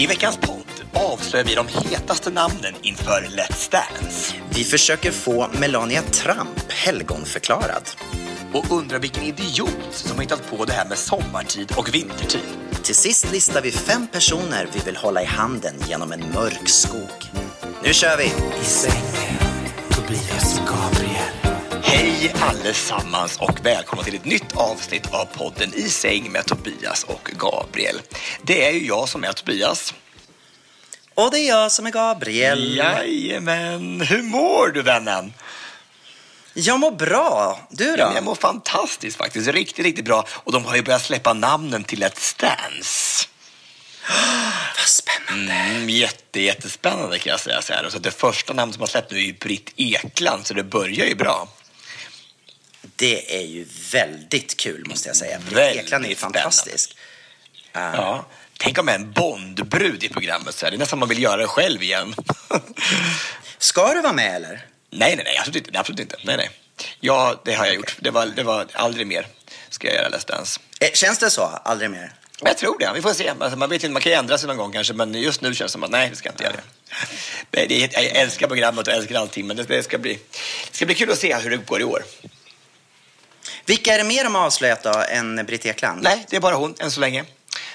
I veckans podd avslöjar vi de hetaste namnen inför Let's Dance. Vi försöker få Melania Trump helgonförklarad. Och undrar vilken idiot som har hittat på det här med sommartid och vintertid. Till sist listar vi fem personer vi vill hålla i handen genom en mörk skog. Nu kör vi! I säng med Tobias Gabriel. Hej allesammans och välkomna till ett nytt avsnitt av podden I säng med Tobias och Gabriel. Det är ju jag som är Tobias. Och det är jag som är Gabriel. Jajamän, hur mår du vännen? Jag mår bra. Du då? Ja, jag mår fantastiskt faktiskt, riktigt, riktigt bra. Och de har ju börjat släppa namnen till Let's Dance. Vad spännande. Mm, jätte, jättespännande kan jag säga. Så här. Så det första namnet som har släppt nu är ju Britt Ekland, så det börjar ju bra. Det är ju väldigt kul måste jag säga. Väldigt Ekland är ju fantastisk. Ah. Ja. Tänk om en Bondbrud i programmet. Så här. Det är nästan man vill göra det själv igen. Ska du vara med eller? nej, nej, nej, absolut inte. Absolut inte. Nej, nej. Ja, det har jag gjort. Det var, det var aldrig mer ska jag göra Let's Dance. Eh, Känns det så? Aldrig mer? Jag tror det. Vi får se. Alltså, man vet inte, man kan ju ändra sig någon gång kanske, men just nu känns det som att nej, det ska inte göra. Det är, jag älskar programmet och älskar allting, men det, ska bli, det ska bli kul att se hur det går i år. Vilka är det mer de har avslöjat då än Britt Ekland? Nej, det är bara hon än så länge.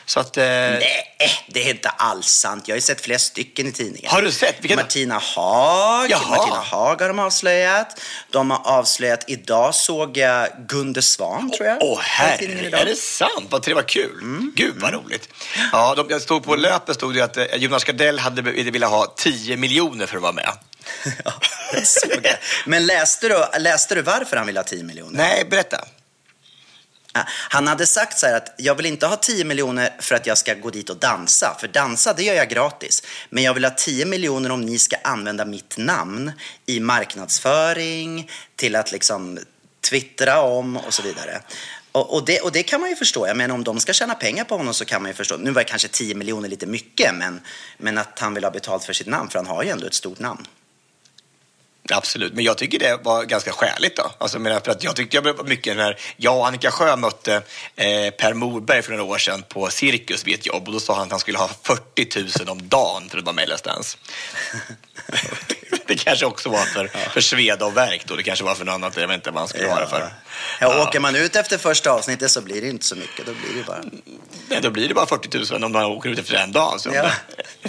Så att... Eh, Nej, det är inte alls sant. Jag har ju sett flera stycken i tidningen. Har du sett? Vilka? Martina Haag. Jaha. Martina Haag har de avslöjat. De har avslöjat, idag såg jag Gunde Svan tror jag. Åh tidningen herre, är det sant? Vad, trevligt, vad kul. Gud vad roligt. Ja, de, jag stod på löpet stod det att eh, Jonas Gardell hade velat ha 10 miljoner för att vara med. Ja, jag såg det. Men läste du, läste du varför han ville ha 10 miljoner? Nej, berätta. Han hade sagt så att jag vill inte ha 10 miljoner för att jag ska gå dit och dansa. För dansa, det gör jag gratis. Men jag vill ha 10 miljoner om ni ska använda mitt namn i marknadsföring, till att liksom twittra om och så vidare. Och, och, det, och det kan man ju förstå. Jag menar om de ska tjäna pengar på honom så kan man ju förstå. Nu var kanske 10 miljoner lite mycket, men, men att han vill ha betalt för sitt namn, för han har ju ändå ett stort namn. Absolut, men jag tycker det var ganska skäligt då. Alltså, menar, för att jag tyckte jag blev mycket när jag och Annika Sjö mötte eh, Per Morberg för några år sedan på Cirkus vid ett jobb och då sa han att han skulle ha 40 000 om dagen för att vara med i Let's Dance. det kanske också var för, för sveda och värk då. Det kanske var för något annat. Jag vet inte vad han skulle vara för. Ja, Åker man ut efter första avsnittet så blir det inte så mycket. Då blir det bara... Nej, då blir det bara 40 000 om man åker ut efter en dag. Så. Ja.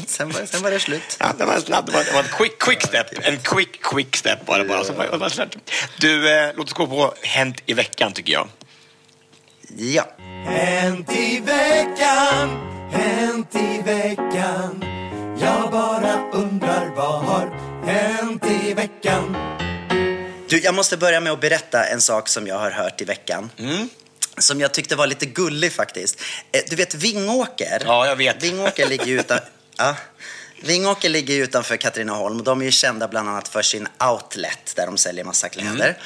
Sen, var, sen var det slut. Ja, det var en snabb, det var, det var en quick, quick step. En quick, quick step var det bara. Så bara klart. Du, eh, låt oss gå på Hänt i veckan tycker jag. Ja. Hänt i veckan, hänt i veckan. Jag bara undrar vad har hänt i veckan? Du, jag måste börja med att berätta en sak som jag har hört i veckan. Som jag tyckte var lite gullig faktiskt. Eh, Du vet Vingåker? Ja, jag vet. Vingåker ligger ju utan... Ja. Vingåker ligger ju utanför Katrineholm och de är ju kända bland annat för sin outlet där de säljer massa kläder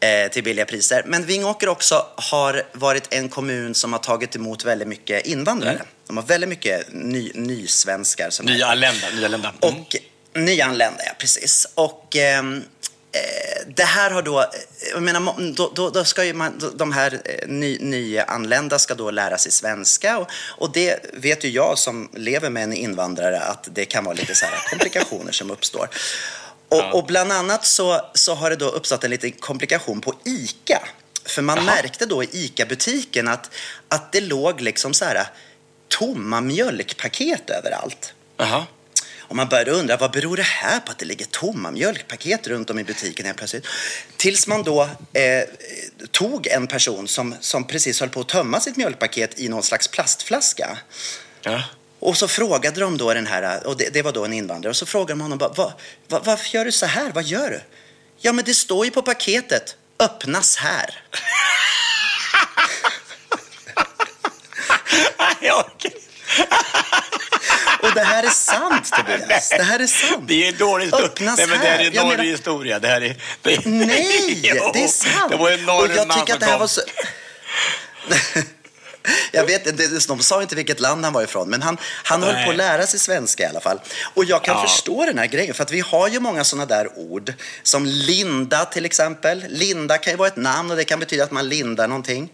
eh, till billiga priser. Men Vingåker också har varit en kommun som har tagit emot väldigt mycket invandrare. De har väldigt mycket ny, nysvenskar som Nyanlända. nyanlända. Mm. och nyanlända, ja precis. Och eh, det här har då, eh, jag menar, då, då, då ska ju man, då- de här eh, ny, nyanlända ska då lära sig svenska och, och det vet ju jag som lever med en invandrare att det kan vara lite så här komplikationer som uppstår. Och, och bland annat så, så har det då uppstått en liten komplikation på ICA. För man märkte då i ICA-butiken att, att det låg liksom så här tomma mjölkpaket överallt. Jaha. Och man började undra vad beror det här på att det ligger tomma mjölkpaket runt om i butiken helt plötsligt. Tills man då eh, tog en person som, som precis höll på att tömma sitt mjölkpaket i någon slags plastflaska. Ja. Och så frågade de då den här, och det, det var då en invandrare, och så frågade de honom bara, va, va, varför gör du så här? Vad gör du? Ja, men det står ju på paketet, öppnas här. Ja, okej. Och det här är sant, Tobias. Det här är sant. Det är en dålig historia. Öppnas Nej, men det här är en dålig menar- historia. Det här är... Det... Nej, Jo, det är sant. Det var en norrman jag tycker att det här var så... Jag vet inte, de sa inte vilket land han var ifrån, men han, han höll på att lära sig svenska i alla fall. Och jag kan Ja. förstå den här grejen, för att vi har ju många sådana där ord, som Linda till exempel. Linda kan ju vara ett namn och det kan betyda att man lindar någonting.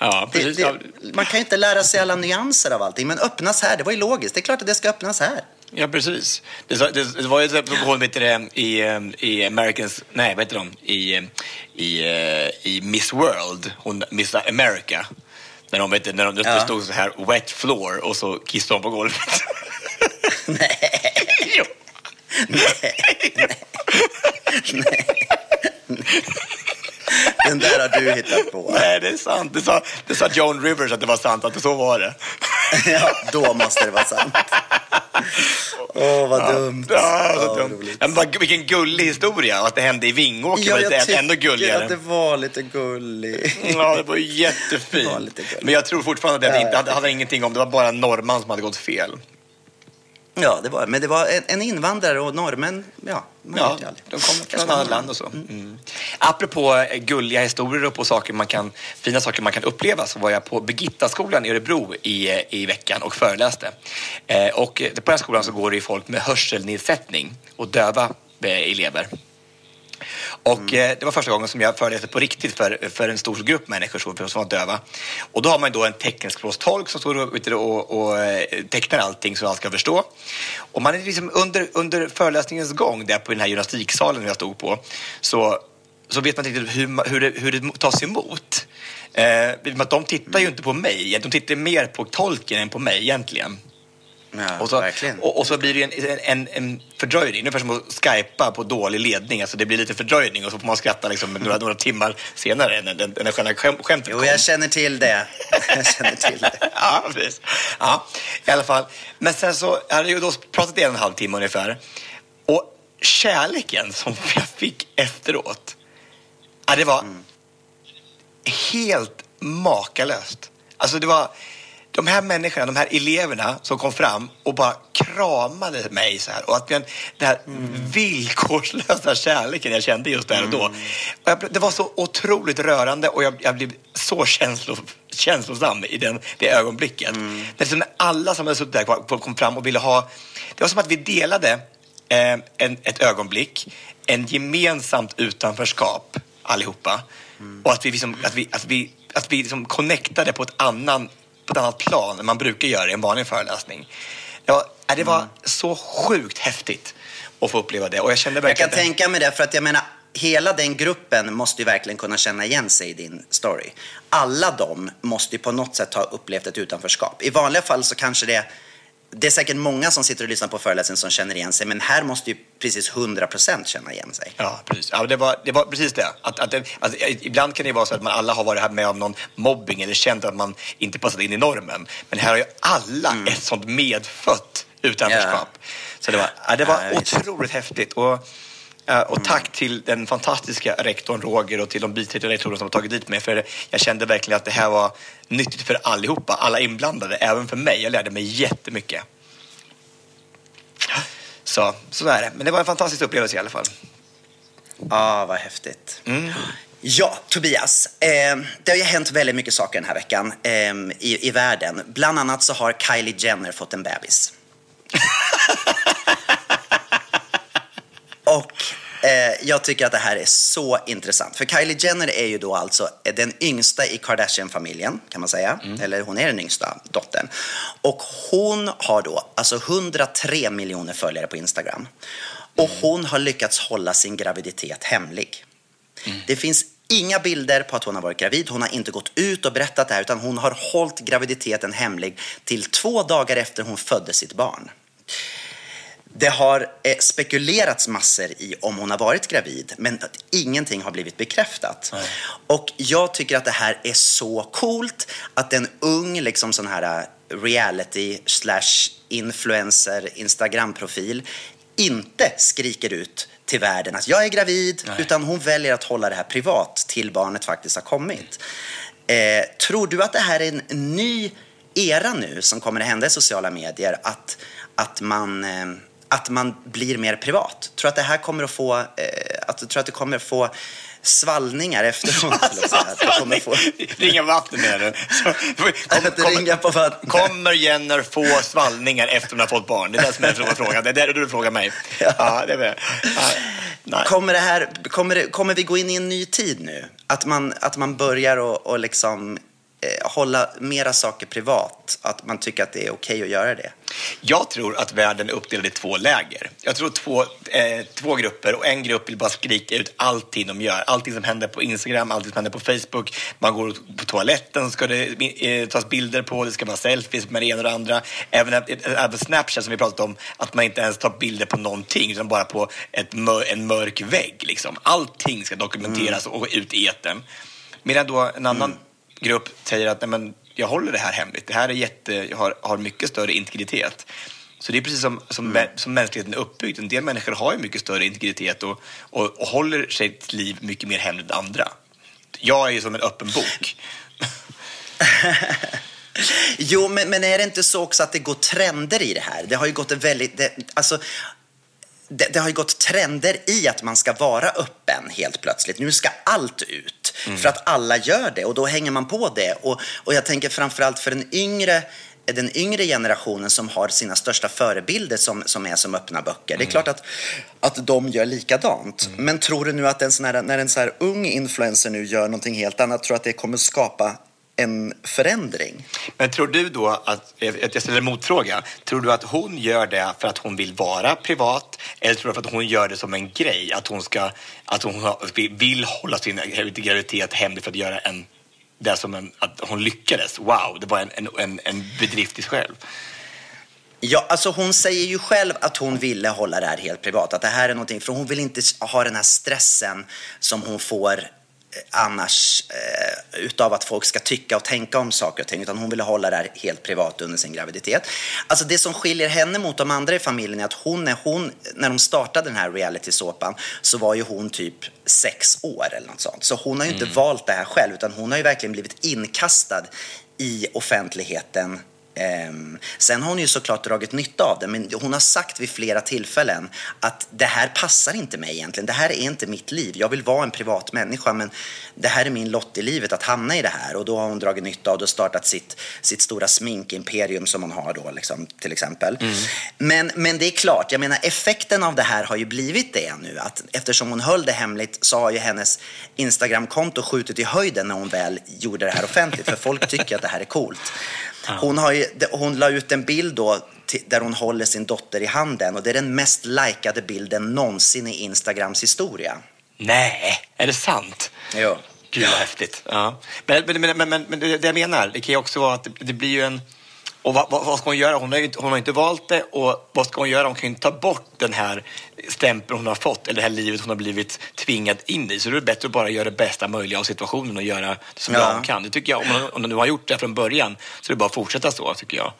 Ja, Det, precis. Det, man kan ju inte lära sig alla nyanser av allting, men öppnas här, det var ju logiskt. Det är klart att det ska öppnas här. Ja, precis. Det, det, det var ju ett hon det, i, eh, i Americans, nej vad heter de, i, eh, i, eh, i Miss World, hon, Miss America. När de, vet, när de, Ja. stod så här wet floor och så kissade de på golvet. Nej, jo. den där har du hittat på. Nej, det är sant. Det sa, det sa Joan Rivers att det var sant, att det så var det. Ja, då måste det vara sant. Åh, vad dumt. Ja, så Ja, dumt. Men vilken gullig historia. Och att det hände i Vingåker Ja, var lite, ännu gulligare. att det var lite gulligt. Ja, det var ju Det var jättefint. Men jag tror fortfarande att det Ja, inte hade, hade ingenting om det var bara en norrman som hade gått fel. Ja, det var Men det var en, en invandrare och norrmän, ja, man Ja, vet ju aldrig. de kommer från man- land och så. Mm. Apropå eh, gulliga historier och på saker man kan, fina saker man kan uppleva så var jag på Birgittaskolan i Örebro i, eh, i veckan och föreläste. Eh, och på den skolan så går det ju folk med hörselnedsättning och döva eh, elever. Och eh, det var första gången som jag föreläste på riktigt för, för en stor grupp människor som, som var döva. Och då har man då en teckenspråkstolk som står och, och, och eh, tecknar allting så alla ska förstå. Och man är liksom under, under föreläsningens gång där på den här gymnastiksalen jag stod på så, så vet man inte riktigt hur, hur, det, hur det tas emot. Eh, att de tittar ju inte på mig, de tittar mer på tolken än på mig egentligen. Ja, Och så, och, och så blir det en, en, en fördröjning, ungefär som att skypa på dålig ledning. Alltså det blir lite fördröjning och så får man skratta liksom några, några timmar senare än, än, än själva skäm, skämtet Jo, kom. jag känner till det. Jag känner till det. ja, precis. Ja, i alla fall. Men sen så hade jag då pratat i en och en halv timme ungefär. Och kärleken som jag fick efteråt, ja, det var helt makalöst. Alltså det var de här människorna, de här eleverna som kom fram och bara kramade mig så här. Och att den, den här villkorslösa kärleken jag kände just där och då. Och jag, det var så otroligt rörande och jag, jag blev så känslo, känslosam i den, det ögonblicket. När, liksom när alla som hade suttit där kvar kom fram och ville ha... Det var som att vi delade eh, en, ett ögonblick, en gemensamt utanförskap allihopa. Och att vi, liksom, att vi, att vi, att vi liksom connectade på ett, annan, på ett annat plan än man brukar göra i en vanlig föreläsning. Det var, äh, det var så sjukt häftigt att få uppleva det. Och jag kände Jag verkligen kan att- tänka mig det, för att jag menar, hela den gruppen måste ju verkligen kunna känna igen sig i din story. Alla de måste ju på något sätt ha upplevt ett utanförskap. I vanliga fall så kanske det det är säkert många som sitter och lyssnar på föreläsningen som känner igen sig, men här måste ju precis 100% känna igen sig. Ja, precis. Ja, det, var, det var precis det. Att, att att, ibland kan det vara så att man alla har varit här med om någon mobbing eller känt att man inte passat in i normen. Men här har ju alla ett sånt medfött utanförskap. Så det var, ja, det var Ja, otroligt häftigt. Och, och tack till den fantastiska rektorn Roger och till de biträdande rektorerna som har tagit dit mig. För jag kände verkligen att det här var nyttigt för allihopa, alla inblandade, även för mig. Jag lärde mig jättemycket. Så, så är det. Men det var en fantastisk upplevelse i alla fall. Ja, vad häftigt. Mm. Ja, Tobias. Eh, det har ju hänt väldigt mycket saker den här veckan eh, i, i världen. Bland annat så har Kylie Jenner fått en bebis. Eh, jag tycker att det här är så intressant. För Kylie Jenner är ju då alltså den yngsta i Kardashian-familjen, kan man säga. Eller hon är den yngsta dottern. Och hon har då alltså 103 miljoner följare på Instagram. Och hon har lyckats hålla sin graviditet hemlig. Det finns inga bilder på att hon har varit gravid. Hon har inte gått ut och berättat det här utan hon har hållit graviditeten hemlig till två dagar efter hon födde sitt barn. Det har eh, spekulerats massor i om hon har varit gravid, men att ingenting har blivit bekräftat. Nej. Och jag tycker att det här är så coolt att en ung liksom sån här eh, reality slash influencer Instagram-profil inte skriker ut till världen att jag är gravid, Nej. utan hon väljer att hålla det här privat till barnet faktiskt har kommit. Eh, tror du att det här är en ny era nu som kommer att hända i sociala medier? Att, att, man, eh, att man blir mer privat? Tror att det här kommer att få, eh, att, tror att det kommer att få svallningar efteråt? kommer att få, Ringa vatten med det. Ringar på vattnet. Kommer Jenner få svallningar efter hon har fått barn? Det är det som är frågan. Det är det du frågar mig. Ja, det är. Ja. Kommer, det här, kommer, det, kommer vi gå in i en ny tid nu? Att man, att man börjar och, och liksom, hålla mera saker privat? Att man tycker att det är okej att göra det? Jag tror att världen är uppdelad i två läger. Jag tror två, eh, två grupper och en grupp vill bara skrika ut allting de gör. Allting som händer på Instagram, allting som händer på Facebook. Man går på toaletten så ska det eh, tas bilder på, det ska vara selfies med det ena och det andra. Även, eh, även Snapchat som vi pratat om, att man inte ens tar bilder på någonting utan bara på ett en mörk vägg. Liksom. Allting ska dokumenteras och gå ut i etern. Medan då en annan grupp säger att nej, men, jag håller det här hemligt. Det här är jätte, har, har mycket större integritet. Så det är precis som, som, mä- som mänskligheten är uppbyggd. En del människor har ju mycket större integritet och, och, och håller sitt liv mycket mer hemligt än andra. Jag är ju som en öppen bok. Jo, men, men är det inte så också att det går trender i det här? Det har ju gått en väldigt... Det, alltså, det, det har ju gått trender i att man ska vara öppen helt plötsligt. Nu ska allt ut för att alla gör det och då hänger man på det. Och, och jag tänker framförallt för den yngre den yngre generationen som har sina största förebilder som, som är som öppna böcker. Det är klart att, att de gör likadant. Men tror du nu att en sån här, när en så här ung influencer nu gör någonting helt annat, tror du att det kommer skapa en förändring? Men tror du då att, jag ställer en motfråga, tror du att hon gör det för att hon vill vara privat eller tror du för att hon gör det som en grej, att hon, ska, att hon vill hålla sin graviditet hemlig för att göra en, det som en, att hon lyckades? Wow, det var en, en, en, bedrift i sig själv. Ja, alltså hon säger ju själv att hon ville hålla det här helt privat. Att det här är någonting, för hon vill inte ha den här stressen som hon får annars eh, utav att folk ska tycka och tänka om saker och ting. Utan hon ville hålla det här helt privat under sin graviditet. Alltså det som skiljer henne mot de andra i familjen är att hon, när, hon, när de startade den här reality-såpan så var ju hon typ sex år eller något sånt. Så hon har ju inte valt det här själv utan hon har ju verkligen blivit inkastad i offentligheten Ehm, sen har hon ju såklart dragit nytta av det, men hon har sagt vid flera tillfällen att det här passar inte mig egentligen. Det här är inte mitt liv. Jag vill vara en privat människa, men det här är min lott i livet att hamna i det här. Och då har hon dragit nytta av det och startat sitt, sitt stora sminkimperium som hon har då, liksom, till exempel. Men, men det är klart, jag menar effekten av det här har ju blivit det nu. Att eftersom hon höll det hemligt så har ju hennes Instagramkonto skjutit i höjden när hon väl gjorde det här offentligt. För folk tycker att det här är coolt. Hon, har ju, hon la ut en bild då där hon håller sin dotter i handen och det är den mest likade bilden någonsin i Instagrams historia. Nej, är det sant? Jo. Gud vad häftigt. Ja. Men, men, men, men, men, det jag menar, det kan ju också vara att det, det blir ju en... Och vad, vad, vad ska hon göra? Hon har ju inte, hon har inte valt det och vad ska hon göra? Hon kan ju inte ta bort den här stämpeln hon har fått eller det här livet hon har blivit tvingad in i. Så det är bättre att bara göra det bästa möjliga av situationen och göra det som Ja. hon kan. Det tycker jag. Om hon, om hon nu har gjort det från början så är det bara att fortsätta så, tycker jag.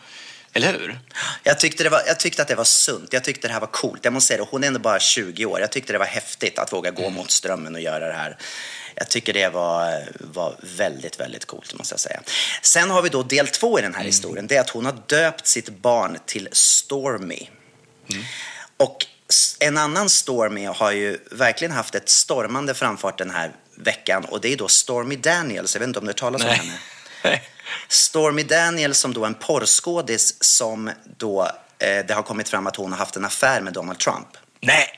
Eller hur? Jag tyckte, var, jag tyckte att det var sunt. Jag tyckte det här var coolt. Jag måste säga det, hon är ändå bara 20 år. Jag tyckte det var häftigt att våga gå mot strömmen och göra det här. Jag tycker det var, var väldigt, väldigt coolt måste jag säga. Sen har vi då del två i den här historien. Det är att hon har döpt sitt barn till Stormy. Och s- en annan Stormy har ju verkligen haft ett stormande framfart den här veckan och det är då Stormy Daniels. Jag vet inte om du har talas om henne? Stormy Daniels som då är en porrskådis som då eh, det har kommit fram att hon har haft en affär med Donald Trump. Nej!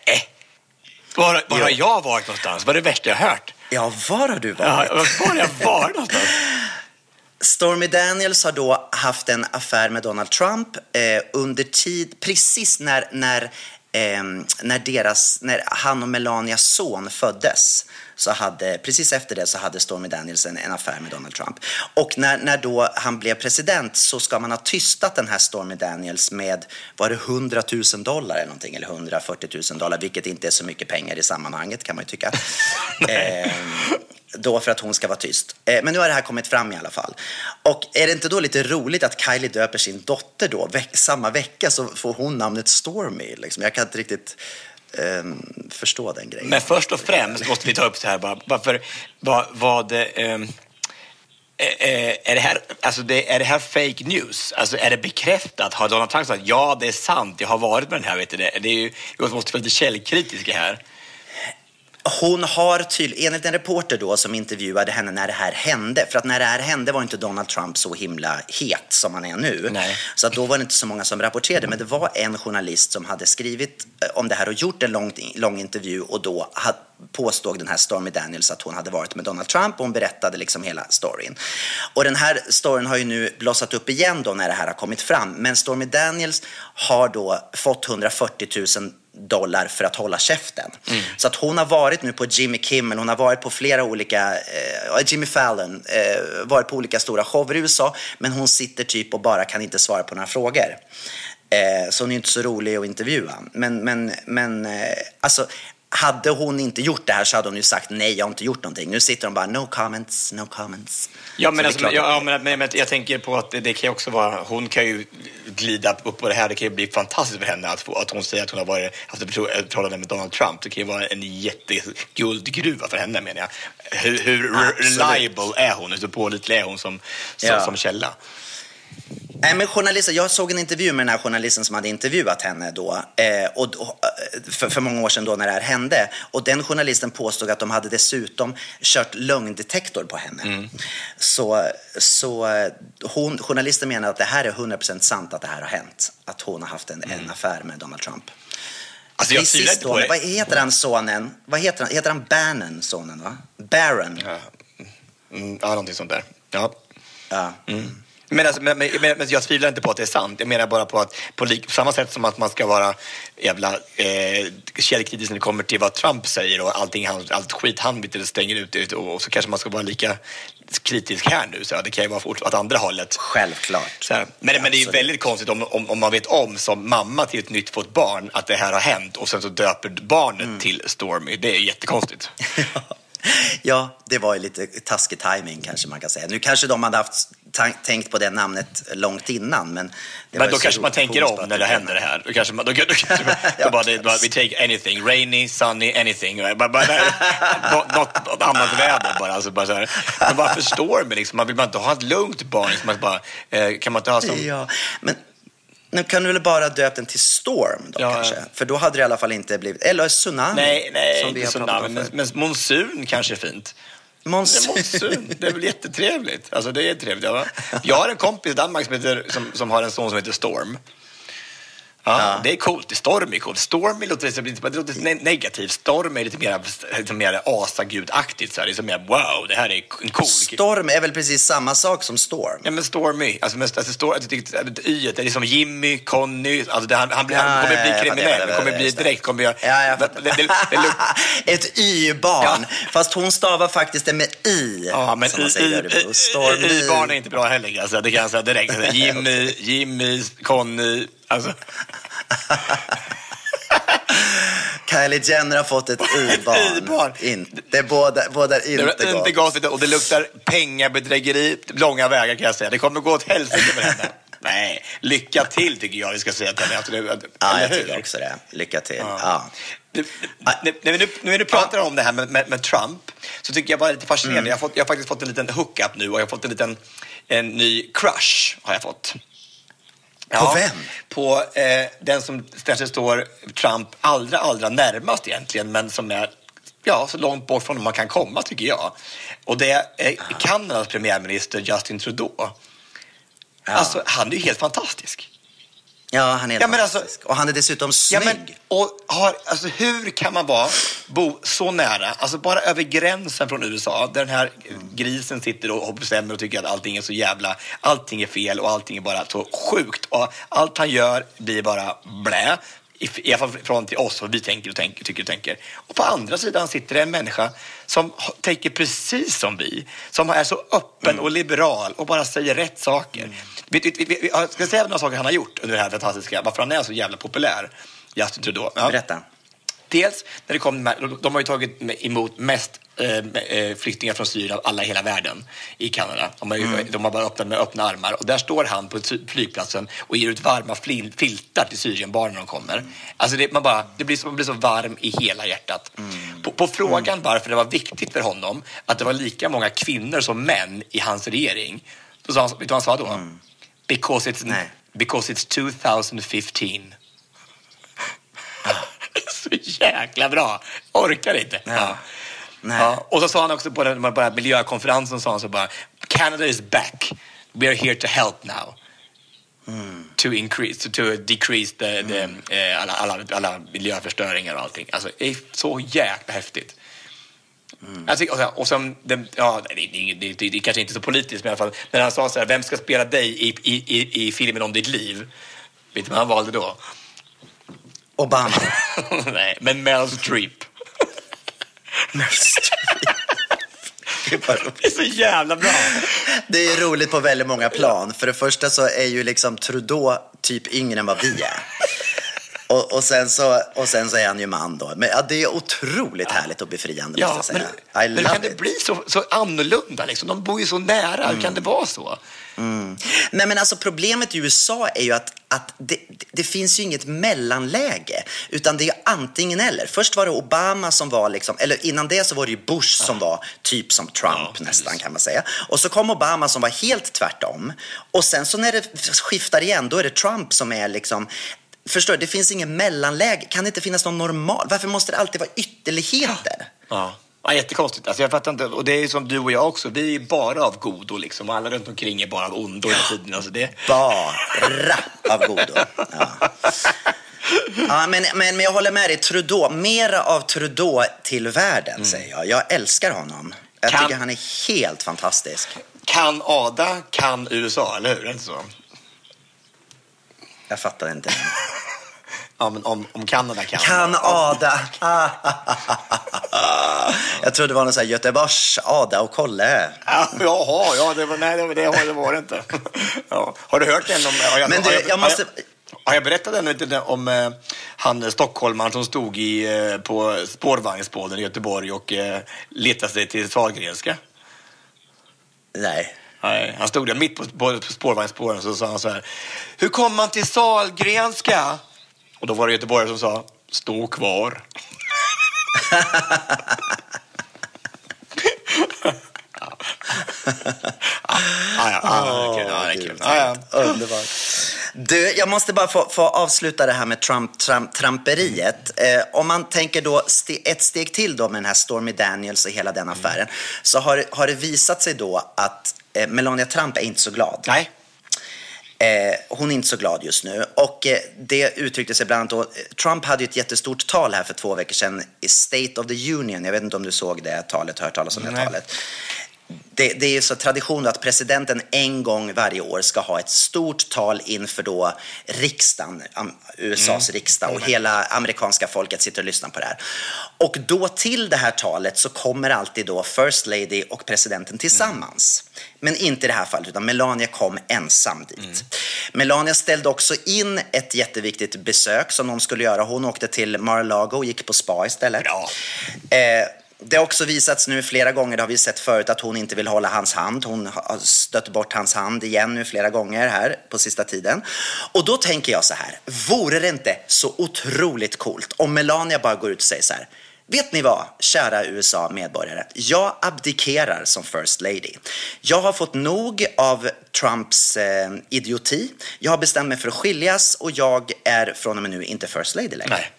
Var, var har jag varit någonstans? Vad är det värsta jag hört? Ja, var har du Ja, varit? var har jag varit någonstans? Stormy Daniels har då haft en affär med Donald Trump eh, under tid, precis när, när eh, när, deras, när han och Melanias son föddes så hade, precis efter det så hade Stormy Daniels en, en affär med Donald Trump. Och när, när då han blev president så ska man ha tystat den här Stormy Daniels med, var det 100 000 dollar eller någonting, eller 140 000 dollar, vilket inte är så mycket pengar i sammanhanget kan man ju tycka. eh, då för att hon ska vara tyst. Eh, men nu har det här kommit fram i alla fall. Och är det inte då lite roligt att Kylie döper sin dotter då? Samma vecka så får hon namnet Stormy. Liksom. Jag kan inte riktigt um, förstå den grejen. Men först och främst måste vi ta upp så här bara. Varför, vad, vad um, är det, här, alltså det, är det här fake news? Alltså är det bekräftat? Har Donald Trump sagt ja, det är sant, jag har varit med den här? Vet du, det, det är ju, vi måste vara lite källkritiska här. Hon har tydligen, enligt en reporter då som intervjuade henne när det här hände, för att när det här hände var inte Donald Trump så himla het som han är nu. Nej. Så att då var det inte så många som rapporterade, men det var en journalist som hade skrivit eh, om det här och gjort en lång, lång intervju och då påstod den här Stormy Daniels att hon hade varit med Donald Trump och hon berättade liksom hela storyn. Och den här storyn har ju nu blossat upp igen då när det här har kommit fram, men Stormy Daniels har då fått 140 000 dollar för att hålla käften. Mm. Så att hon har varit nu på Jimmy Kimmel, hon har varit på flera olika, eh, Jimmy Fallon, eh, varit på olika stora shower i USA, men hon sitter typ och bara kan inte svara på några frågor. Eh, så hon är inte så rolig att intervjua. Men, men, men eh, alltså, hade hon inte gjort det här så hade hon ju sagt nej, jag har inte gjort någonting. Nu sitter hon bara no comments, no comments. Ja, men, alltså, ja, ja, men, men, men, jag tänker på att det, det, kan också vara, hon kan ju glida upp på det här. Det kan ju bli fantastiskt för henne att, att hon säger att hon har varit, haft ett förhållande med Donald Trump. Det kan ju vara en jätteguldgruva för henne menar jag. Hur, hur reliable är hon? Hur pålitlig är hon som, som, ja. som källa? Nej, men journalisten, jag såg en intervju med den här journalisten som hade intervjuat henne då, eh, och, för, för, många år sedan då när det här hände. Och den journalisten påstod att de hade dessutom kört lögndetektor på henne. Mm. Så, så hon, journalisten menar att det här är 100% sant att det här har hänt. Att hon har haft en, mm. en affär med Donald Trump. Alltså jag tvivlar inte på det. Vad heter han sonen? Vad heter han? Heter han Bannon, sonen va? Baron? Ja, mm, ja någonting sånt där. Ja. ja. Mm. Men, alltså, men, men, men, jag tvivlar inte på att det är sant. Jag menar bara på att på, lik, på samma sätt som att man ska vara jävla eh, källkritisk när det kommer till vad Trump säger och allting, allt skit han stänger ut, ut och, och, så kanske man ska vara lika kritisk här nu. Så det kan ju vara fort åt andra hållet. Självklart. Men, men det är ju väldigt konstigt om, om, om, man vet om som mamma till ett nytt fått barn att det här har hänt och sen så döper barnet mm. till Stormy. Det är jättekonstigt. ja, det var ju lite taskig timing kanske man kan säga. Nu kanske de hade haft tänkt på det namnet långt innan. Men, men då kanske man tänker om när det händer det här. Då kanske man, då, då, man, då bara, det, bara, we take anything, rainy, sunny, anything. Bara, bara, något, något annat väder bara. Alltså, bara så här. Men varför står man liksom? Man vill bara inte ha ett lugnt barn. Liksom, man bara, eh, kan man inte ha som... Ja, men nu kan du väl bara döpt den till Storm då ja, kanske? För då hade det i alla fall inte blivit... Eller Tsunami. Nej, nej inte Tsunami. Men, men Monsun kanske är fint. Monsun. Det är väl jättetrevligt. Alltså det är trevligt. Jag har en kompis i Danmark som, heter, som, som har en son som heter Storm. Ja, ja, Det är coolt. Storm är coolt. Stormy låter, det låter negativt. Storm är lite mer, lite mer asagudaktigt. Så här. Det är så mer wow, det här är en cool... Storm är väl precis samma sak som Storm? Ja, men Stormy. Alltså, men, alltså, stor, alltså, y det är som Jimmy, Conny. Alltså, det, han, han, ja, han kommer ja, bli kriminell. Han kommer bli direkt... Kommer jag, ja, jag det, det, det, Ett Y-barn. Fast hon stavar faktiskt det med I. Ja, men Y-barn är inte bra heller. Alltså, det kan jag säga direkt. Jimmy, Jimmy, Conny. Alltså. Kylie Jenner har fått ett i-barn. Inte, båda, båda är inte det inte gott. Och det luktar pengabedrägeri långa vägar kan jag säga. Det kommer gå åt helsike med henne. Nej, lycka till tycker jag vi ska säga till henne. Ja, jag tycker också det. Lycka till. Ja. ja. Nu, när, vi nu, när nu pratar om det här med, med, med Trump så tycker jag bara lite fascinerande. Mm. Jag, har fått, jag har faktiskt fått en liten hookup nu och jag har fått en liten en ny crush. har jag fått. Ja, på vem? På eh, den som kanske står Trump allra, allra närmast egentligen, men som är ja, så långt bort från man kan komma, tycker jag. Och det är Kanadas premiärminister Justin Trudeau. Ja. Alltså, han är ju helt fantastisk. Ja, han är ja, fantastisk. Alltså, och han är dessutom snygg. Ja, men, och har, alltså, hur kan man vara, bo så nära, alltså bara över gränsen från USA, där den här grisen sitter och bestämmer och tycker att allting är så jävla, allting är fel och allting är bara så sjukt. Och allt han gör blir bara blä I, I alla fall från till oss, vad vi tänker och tänker, tycker och tänker. Och på andra sidan sitter det en människa som tänker precis som vi. Som är så öppen och liberal och bara säger rätt saker. Vi, vi, vi, vi, jag ska säga några saker han har gjort under det här fantastiska, varför han är så jävla populär. Justin Trudeau. Ja. Berätta. Dels när det kom, de- har ju tagit emot mest eh, eh, flyktingar från Syrien av alla i hela världen i Kanada. De har, ju, de har bara öppnat med öppna armar och där står han på flygplatsen och ger ut varma filtar till Syrienbarnen när de kommer. Alltså det, man, bara, det blir så, man blir så varm i hela hjärtat. På, på frågan varför det var viktigt för honom att det var lika många kvinnor som män i hans regering, då sa han, vet du vad han sa då? Because it's, Nej. because it's 2015. Så jäkla bra! Orkar inte. Ja. Nej. Ja. Och så sa han också på den bara miljökonferensen sa han så bara Canada is back. We are here to help now. To increase, to, decrease the, the, eh, alla, alla, alla miljöförstöringar och allting. Alltså, det är så jäkla häftigt. Jag tycker, och och sen den, ja, det, det, det, det, det är kanske inte så politiskt, men i alla fall, när han sa så här, vem ska spela dig i, i, i, i filmen om ditt liv? Vet du vad han valde då? Obama. Nej, men Meryl Streep. Vad roligt. Det är så jävla bra. Det är roligt på väldigt många plan. För det första så är ju liksom Trudeau typ yngre än vad vi är. Och, och, sen så, och sen så är han ju man då. Men ja, det är otroligt härligt och befriande Ja, måste men, jag säga. I men hur kan det it. bli så, så annorlunda? Liksom? De bor ju så nära. Hur kan det vara så? Nej men alltså problemet i USA är ju att, att det, det, det finns ju inget mellanläge. Utan det är antingen eller. Först var det Obama som var liksom, eller innan det så var det ju Bush som var typ som Trump Ja, nästan kan man säga. Och så kom Obama som var helt tvärtom. Och sen så när det skiftar igen då är det Trump som är liksom Förstår? Det finns ingen mellanläge. Kan det inte finnas någon normal? Varför måste det alltid vara ytterligheter? Ja. Ja, jättekonstigt. Alltså, jag fattar inte. Och det är som du och jag också. Vi är bara av godo liksom. Alla runt omkring är bara av ondo hela tiden. Alltså, det... Bara av godo. Ja. Ja, men, men, men jag håller med dig. Trudeau, mera av Trudeau till världen, säger jag. Jag älskar honom. Jag Kan- tycker han är helt fantastisk. Kan Ada, kan USA, eller hur? Inte så? Jag fattar inte. Ja, men om, om Kanada kan. Kan Ada. Jag trodde det var någon sån här Göteborgs Ada och Kolle. Ja, jaha, ja, det var, nej, det, var- det, var- det var det inte. Ja. Har du hört den om... Har jag, Men du, har jag måste- Har jag, jag berättat ännu om eh, han eh, stockholmaren som stod i, eh, på spårvagnsbåden i Göteborg och eh, letade sig till Sahlgrenska? Nej. Nej, han stod där mitt på, på, på spårvagnsspåren och så sa han så här. Hur kommer man till Sahlgrenska? Och då var det göteborgare som sa. Stå kvar. Ja, ja, ja, kul. Ja, det är kul. Ja, ja. Underbart. Du, jag måste bara få, få avsluta det här med Trump, Trump, Trumperiet. Eh, om man tänker då ste, ett steg till då med den här Stormy Daniels och hela den affären så har, har det visat sig då att eh, Melania Trump är inte så glad. Nej. Eh, hon är inte så glad just nu. Och eh, det uttryckte sig bland annat då, eh, Trump hade ju ett jättestort tal här för två veckor sedan i State of the Union. Jag vet inte om du såg det talet, hört talas om det Nej. talet. Det, det är ju så tradition att presidenten en gång varje år ska ha ett stort tal inför då riksdagen, USAs riksdag och hela amerikanska folket sitter och lyssnar på det här. Och då till det här talet så kommer alltid då First Lady och presidenten tillsammans. Men inte i det här fallet, utan Melania kom ensam dit. Melania ställde också in ett jätteviktigt besök som de skulle göra. Hon åkte till Mar-a-Lago och gick på spa istället. Bra. Eh, det har också visats nu flera gånger, det har vi sett förut, att hon inte vill hålla hans hand. Hon har stött bort hans hand igen nu flera gånger här på sista tiden. Och då tänker jag så här, vore det inte så otroligt coolt om Melania bara går ut och säger så här, Vet ni vad, kära USA-medborgare? Jag abdikerar som First Lady. Jag har fått nog av Trumps eh, idioti. Jag har bestämt mig för att skiljas och jag är från och med nu inte First Lady längre. Nej.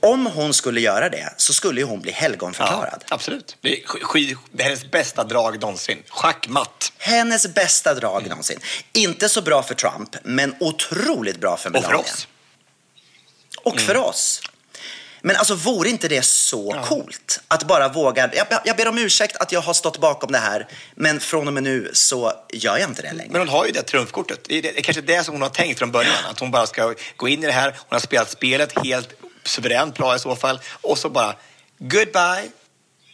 Om hon skulle göra det så skulle ju hon bli helgonförklarad. Ja, absolut. Det är, sk- det är hennes bästa drag någonsin. Schackmatt. Hennes bästa drag någonsin. Inte så bra för Trump, men otroligt bra för Och Melania. för oss. Och för oss. Men alltså vore inte det så coolt? Att bara våga, jag, jag ber om ursäkt att jag har stått bakom det här, men från och med nu så gör jag inte det längre. Men hon har ju det trumfkortet. Det är, det är kanske det som hon har tänkt från början. Att hon bara ska gå in i det här. Hon har spelat spelet helt suveränt bra i så fall. Och så bara, goodbye.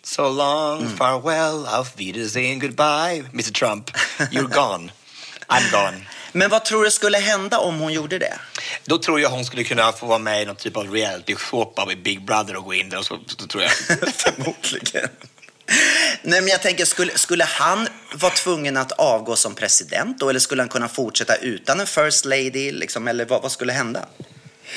So long, Mm. farewell, auf Wiedersehen, goodbye, Mr Trump. You're gone. I'm gone. Men vad tror du skulle hända om hon gjorde det? Då tror jag hon skulle kunna få vara med i någon typ av reality-såpa med Big Brother och gå in där och så, så tror jag. Förmodligen. Nej, men jag tänker, skulle, skulle han vara tvungen att avgå som president då? Eller skulle han kunna fortsätta utan en first lady? Liksom, eller vad, vad skulle hända?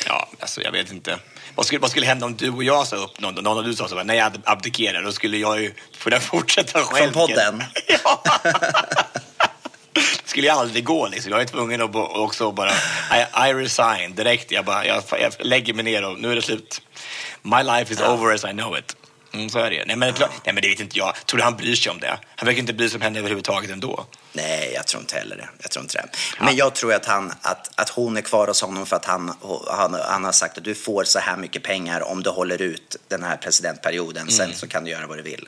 Ja, alltså jag vet inte. Vad skulle, vad skulle hända om du och jag sa upp någon, någon av du sa så här, nej jag abdikerar, då skulle jag ju få fortsätta själv. podden? ja. Det skulle ju aldrig gå liksom. Jag är tvungen att också bara, I, I resign direkt. Jag, bara, jag, jag lägger mig ner och nu är det slut. My life is over as I know it. Mm, så är det nej men, klart- nej men det vet inte jag. Tror du han bryr sig om det? Han verkar inte bry sig om henne överhuvudtaget ändå. Nej, jag tror inte heller det. Jag tror inte det. Men jag tror att, han, att, att hon är kvar hos honom för att han, han, han har sagt att du får så här mycket pengar om du håller ut den här presidentperioden. Sen så kan du göra vad du vill.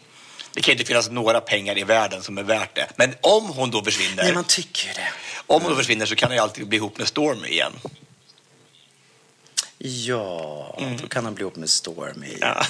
Det kan inte finnas några pengar i världen som är värt det. Men om hon då försvinner, Nej, man tycker det. om hon då försvinner så kan han ju alltid bli ihop med Stormy igen. Ja, då kan han bli ihop med Stormy. Ja.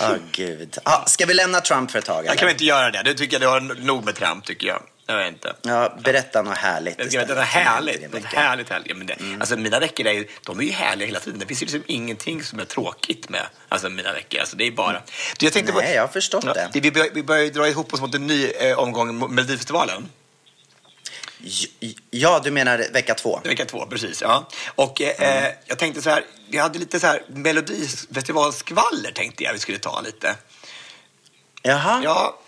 Åh, gud. Ah, ska vi lämna Trump för ett tag? Jag Eller? kan vi inte göra det. Du tycker jag du har nog med Trump, tycker jag. Jag vet inte. Ja, berätta något härligt Jag ska är istället. härligt. Något härligt, härligt. Ja, men det, Alltså mina veckor är ju, de är ju härliga hela tiden. Det finns ju liksom ingenting som är tråkigt med alltså, mina veckor. Alltså, det är bara... Du, jag tänkte Nej, jag har förstått det. Vi, börjar, vi börjar dra ihop oss mot en ny eh, omgång Melodifestivalen. Ja, du menar vecka två? Vecka två, precis. Ja. Och eh, jag tänkte så här, vi hade lite så här Melodifestivalskvaller tänkte jag vi skulle ta lite. Jaha. Ja,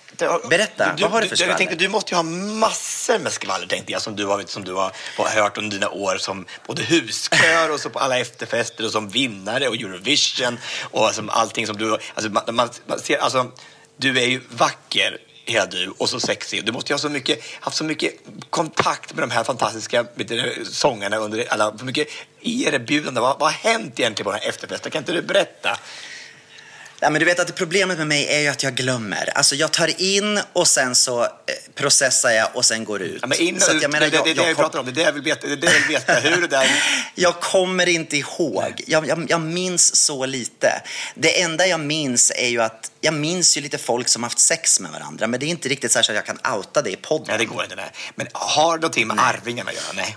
Berätta, du, vad har du för du, Jag skvaller? tänkte, du måste ju ha massor med skvaller tänkte jag som du har, som du har, hört under dina år som både huskör och så på alla efterfester och som vinnare och Eurovision och som allting som du... Alltså, man, man ser, alltså, du är ju vacker hela du och så sexig. Du måste ju ha så mycket, haft så mycket kontakt med de här fantastiska du, sångarna under alla, så mycket erbjudanden. Vad, vad har hänt egentligen på den här efterfesten? Kan inte du berätta? Ja, men du vet att problemet med mig är ju att jag glömmer. Alltså jag tar in och sen så eh, processar jag och sen går ut. Ja, men in och ut, jag menar, det, det, det jag- det jag jag pratar om. Det är det jag vill veta. Det är det jag vill veta. Hur det där... Jag kommer inte ihåg. Jag, jag, jag minns så lite. Det enda jag minns är ju att jag minns ju lite folk som haft sex med varandra. Men det är inte riktigt så, att jag kan outa det i podden. Nej, det går inte. Nej. Men har det någonting med Arvingarna att göra? Nej.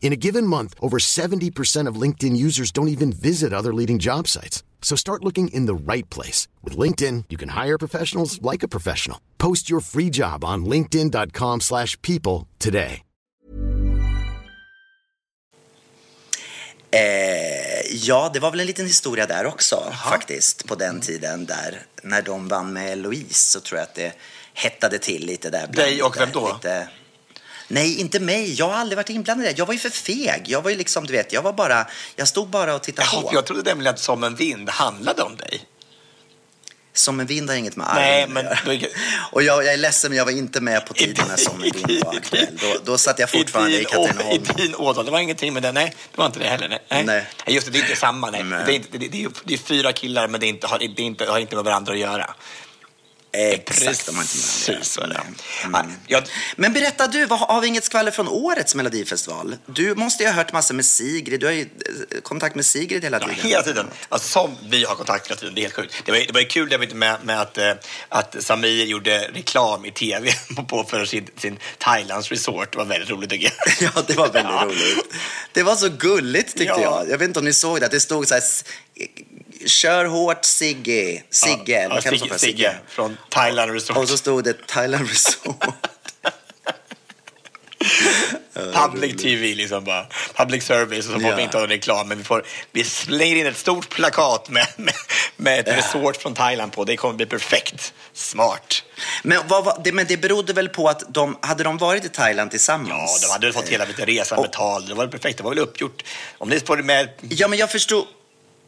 In a given month, over 70% of LinkedIn users don't even visit other leading job sites. So start looking in the right place. With LinkedIn, you can hire professionals like a professional. Post your free job on linkedin.com/people slash people today. Eh, ja, det var väl en liten historia där också faktiskt på den tiden där när de vann med Louise så tror jag att det hettade till lite där. Dig och vem då? Lite... Nej, inte mig. Jag har aldrig varit inblandad i det. Jag var ju för feg. Jag var ju liksom, du vet, jag var bara, jag stod bara och tittade Jaha, på. jag trodde nämligen att Som en vind handlade om dig. Som en vind har inget med Nej, men-. Och jag, jag är ledsen, men jag var inte med på tiden när Som en vind var aktuell. Då, då satt jag fortfarande i, din å- Katrineholm. I din ådal. Det var ingenting med det. Nej, det var inte det heller. Nej. Nej. Just det, det är inte samma. Nej. Nej. Det, är inte, det, det, är, det är fyra killar, men det, är inte, har, det, inte, har inte med varandra att göra. Exakt, de har inte. Precis är det. Mm. Ja, Men berätta du, vad, har vi inget skvaller från årets Melodifestival? Du måste ju ha hört massor med Sigrid. Du har ju eh, kontakt med Sigrid hela Ja, tiden. hela tiden. Alltså, som vi har kontakt hela tiden. Det är helt sjukt. Det var, det var ju kul det med, med att, eh, att Samir gjorde reklam i tv på, för sin, sin Thailands resort. Det var väldigt roligt tycker jag. Ja, det var väldigt Ja. roligt. Det var så gulligt tyckte Ja. jag. Jag vet inte om ni såg det, att det stod så här, kör hårt Sigge, Sigge, Ja, vad kallas Sigge, Sigge från Thailand resort. Och så stod det Thailand Resort. Public TV, liksom bara. Public service. Och så får Ja. vi inte ha reklam, men vi, får, vi slänger in ett stort plakat med, med, med ett resort från Thailand på. Det kommer bli perfekt. Smart. Men, vad, var- det, men det berodde väl på att de, hade de varit i Thailand tillsammans? Ja, de hade fått hela lite resan betald. Det var perfekt. Det var väl uppgjort. Om ni får med... Ja, men jag förstod,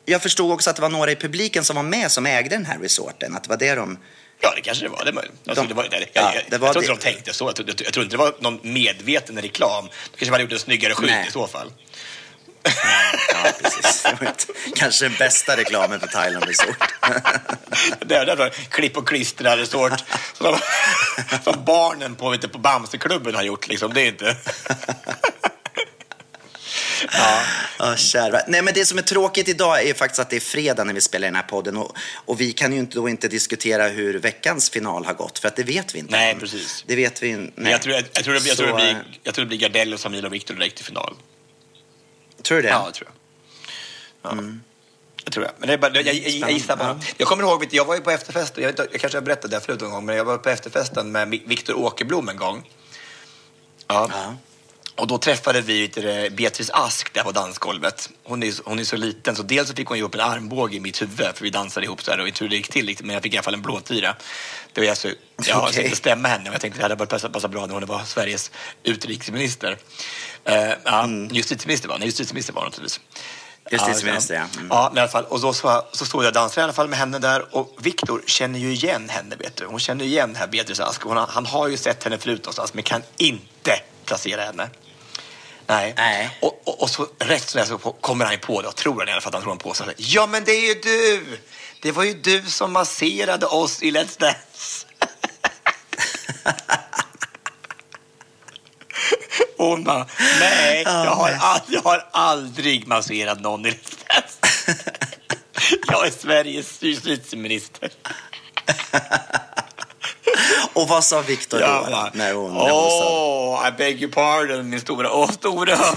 jag förstod också att det var några i publiken som var med som ägde den här resorten. Att det var det de... Ja, det kanske det var. Det, var, alltså, De- det var, nej, ja, jag, det var jag tror inte de tänkte så. Jag tror, jag, jag tror inte det var någon medveten reklam. De kanske hade gjort en snyggare skylt Nej. i så fall. Ja, precis. Kanske den bästa reklamen för Thailand Resort. Det där var klipp och klistra resort. Som, som barnen på, vet på Bamseklubben har gjort. Liksom. Det är inte... Ja. Ja, kära. Nej, men det som är tråkigt idag är faktiskt att det är fredag när vi spelar den här podden och, och vi kan ju inte, då inte diskutera hur veckans final har gått för att det vet vi inte. Nej, än. precis. Det vet vi inte. Jag tror, jag, jag, tror det, blir- jag, tror det Så, blir, eh, jag tror det blir Gardell och Samir och Viktor direkt i final. Tror du det? Ja, det tror jag. Ja. Jag tror jag. Men det är bara, jag, jag, jag, jag gissar bara. Mm. Ja. Jag kommer ihåg, jag var ju på efterfesten, jag, jag kanske har berättat det förut en gång, men jag var på efterfesten med Viktor Åkerblom en gång. Ja. Ja. Och då träffade vi Beatrice Ask där på dansgolvet. Hon är, hon är så liten, så dels så fick hon ju upp en armbåge i mitt huvud, för vi dansade ihop så här, och inte hur det gick till men jag fick i alla fall en blåtira. Det var alltså, jag har okay. stämma henne, och jag tänkte det hade varit passa, bra när hon var Sveriges utrikesminister. Uh, ja, Justitieminister var nej, justitieminister var hon naturligtvis. Justitieminister, ja. Ja, Mm. ja men i alla fall. Och då så, så stod jag och dansade i alla fall med henne där. Och Viktor känner ju igen henne, vet du. Hon känner ju igen här Beatrice Ask. Hon, han har ju sett henne förut någonstans, men kan inte placera henne. Nej. Nej. Och, och, och så rätt så, där så kommer han på det, och tror han i alla fall att han tror han på sig. Ja, men det är ju du! Det var ju du som masserade oss i Let's Dance. Och hon bara, nej, jag har, all, jag har aldrig masserat någon i Let's Dance. Jag är Sveriges justitieminister. Och vad sa Viktor Ja, då? va. När hon, när hon sa I beg your pardon, min stora, åh, stora.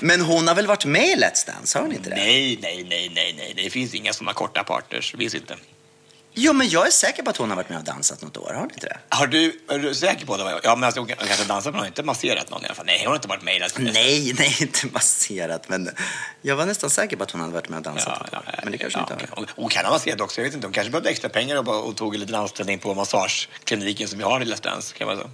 Men hon har väl varit med i Let's Dance? Har hon inte det? Nej, nej, nej, nej, nej. Det finns inga sådana korta partners. Finns inte. Jo, men jag är säker på att hon har varit med och dansat något år. Har hon inte det? Har du, är du säker på det? Ja, men alltså, hon kan- hon kanske dansat, men hon har inte masserat någon i alla fall. Nej, hon har inte varit med i Dance. Nej, nej, inte masserat. Men jag var nästan säker på att hon hade varit med och dansat Ja, ja, år. Men det kanske ja, inte har. Hon- Hon kan ha masserat också. Jag vet inte. Hon kanske behövde extra pengar och, och tog en liten anställning på massagekliniken som vi har i Let's Dance. Kan man säga.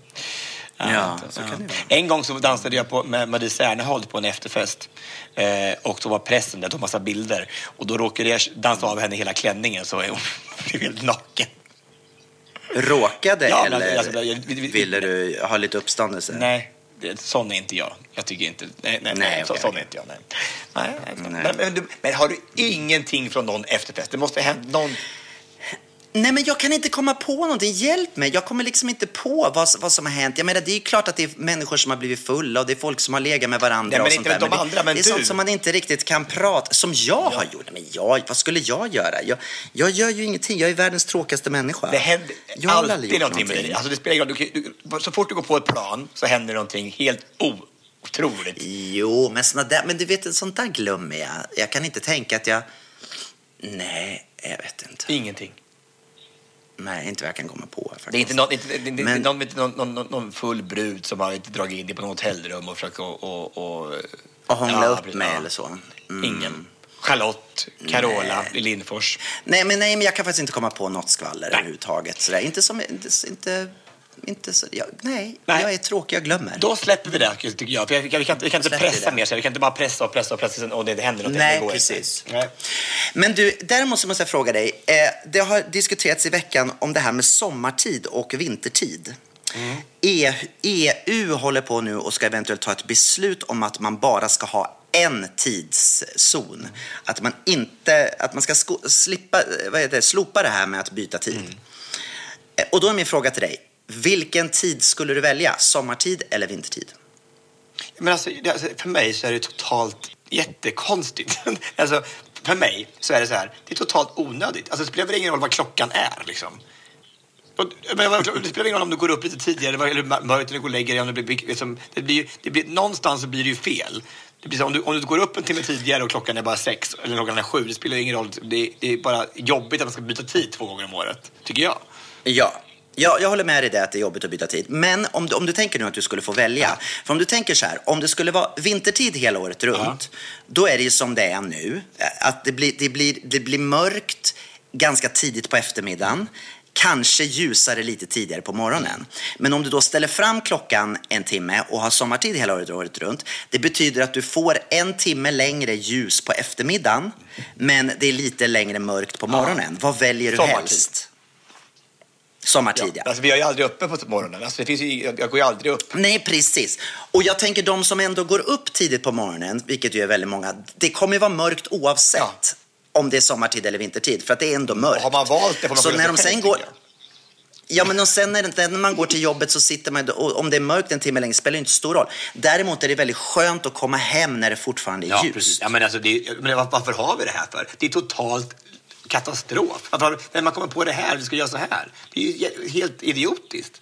Ja, så vara. En gång så dansade jag på, med Marie Serneholt på en efterfest. Eh, och då var pressen där, tog massa bilder. Och då råkade jag dansa av henne hela klänningen så hon blev helt naken. Råkade Ja, men eller alltså, jag- vi- vi- ville du ha lite uppståndelse? Nej, sån är inte jag. Jag tycker inte... Nej, nej, Nej, så, okej, sån är inte jag. Nej. Nej, nej. Men, men, men har du ingenting från någon efterfest? Det måste ha hänt någon... Nej, men jag kan inte komma på någonting. Hjälp mig. Jag kommer liksom inte på vad, vad som har hänt. Jag menar, det är klart att det är människor som har blivit fulla och det är folk som har legat med varandra Nej, men och sånt där. de det, andra, men det är sånt som man inte riktigt kan prata Som jag har gjort. Men jag, vad skulle jag göra? Jag, jag gör ju ingenting. Jag är världens tråkigaste människa. Det händer jag alltid gjort någonting med dig. Alltså, det spelar ingen roll. Du, du, så fort du går på ett plan så händer det någonting helt otroligt. Jo, men såna där, men du vet, sånt där glömmer jag. Jag kan inte tänka att jag... Nej, jag vet inte. Ingenting. Nej, inte vad jag kan komma på. Faktiskt. Det är inte någon, inte, det, Men- någon, någon, någon, någon full brud som har dragit in dig på något hotellrum och försökt och, och, och, Och hångla Ja, upp med ja. eller så. Mm. Ingen. Charlotte, Carola Nej. Lindfors. Nej, men, nej, men jag kan faktiskt inte komma på något skvaller överhuvudtaget. Sådär. Inte som... Inte, inte, inte så, jag, nej, Nej. jag är tråkig, jag glömmer. Då släpper vi det tycker jag. För jag, vi, kan, vi, kan, vi kan inte pressa det. mer. Så vi kan inte bara pressa och pressa och pressa och det inte händer någonting. Nej, Det precis. Inte. Nej. Men du, däremot så måste jag fråga dig. Eh, det har diskuterats i veckan om det här med sommartid och vintertid. E- EU håller på nu och ska eventuellt ta ett beslut om att man bara ska ha en tidszon. Att man inte, att man ska sko- slippa, vad heter det, slopa det här med att byta tid. Eh, Och då är min fråga till dig. Vilken tid skulle du välja? Sommartid eller vintertid? Men alltså, det, alltså, för mig så är det totalt jättekonstigt. alltså, för mig så är det så här, det är totalt onödigt. Alltså, det spelar väl ingen roll vad klockan är liksom. Och, men, det spelar ingen roll om du går upp lite tidigare eller mörkt eller går och lägger dig. Om det, blir, liksom, det blir, det blir, någonstans så blir det ju fel. Det blir så, om, du, om du går upp en timme tidigare och klockan är bara sex eller klockan är sju, det spelar ingen roll. Det, det är bara jobbigt att man ska byta tid två gånger om året, tycker jag. Ja. Ja, jag håller med dig där att det är jobbigt att byta tid. Men om du, om du tänker nu att du skulle få välja. För om du tänker så här, om det skulle vara vintertid hela året runt, då är det ju som det är nu. Att det blir, det blir, det blir mörkt ganska tidigt på eftermiddagen. Kanske ljusare lite tidigare på morgonen. Men om du då ställer fram klockan en timme och har sommartid hela året, året runt. Det betyder att du får en timme längre ljus på eftermiddagen. Men det är lite längre mörkt på morgonen. Vad väljer du Sommartid. helst? Sommartid, ja. Alltså, vi är ju aldrig uppe på morgonen. Alltså, det finns ju, jag, går ju aldrig upp. Nej, precis. Och jag tänker de som ändå går upp tidigt på morgonen, vilket ju är väldigt många, det kommer ju vara mörkt oavsett Ja. om det är sommartid eller vintertid, för att det är ändå mörkt. Och har man valt det får man Så när de sen går... Ja, men och sen när, när man går till jobbet så sitter man om det är mörkt en timme längre spelar ju inte stor roll. Däremot är det väldigt skönt att komma hem när det fortfarande är Ja, ljust. precis. Ja, men alltså, det, men var- varför har vi det här för? Det är totalt katastrof. Varför, när man kommer på det här, vi ska göra så här. Det är ju helt idiotiskt.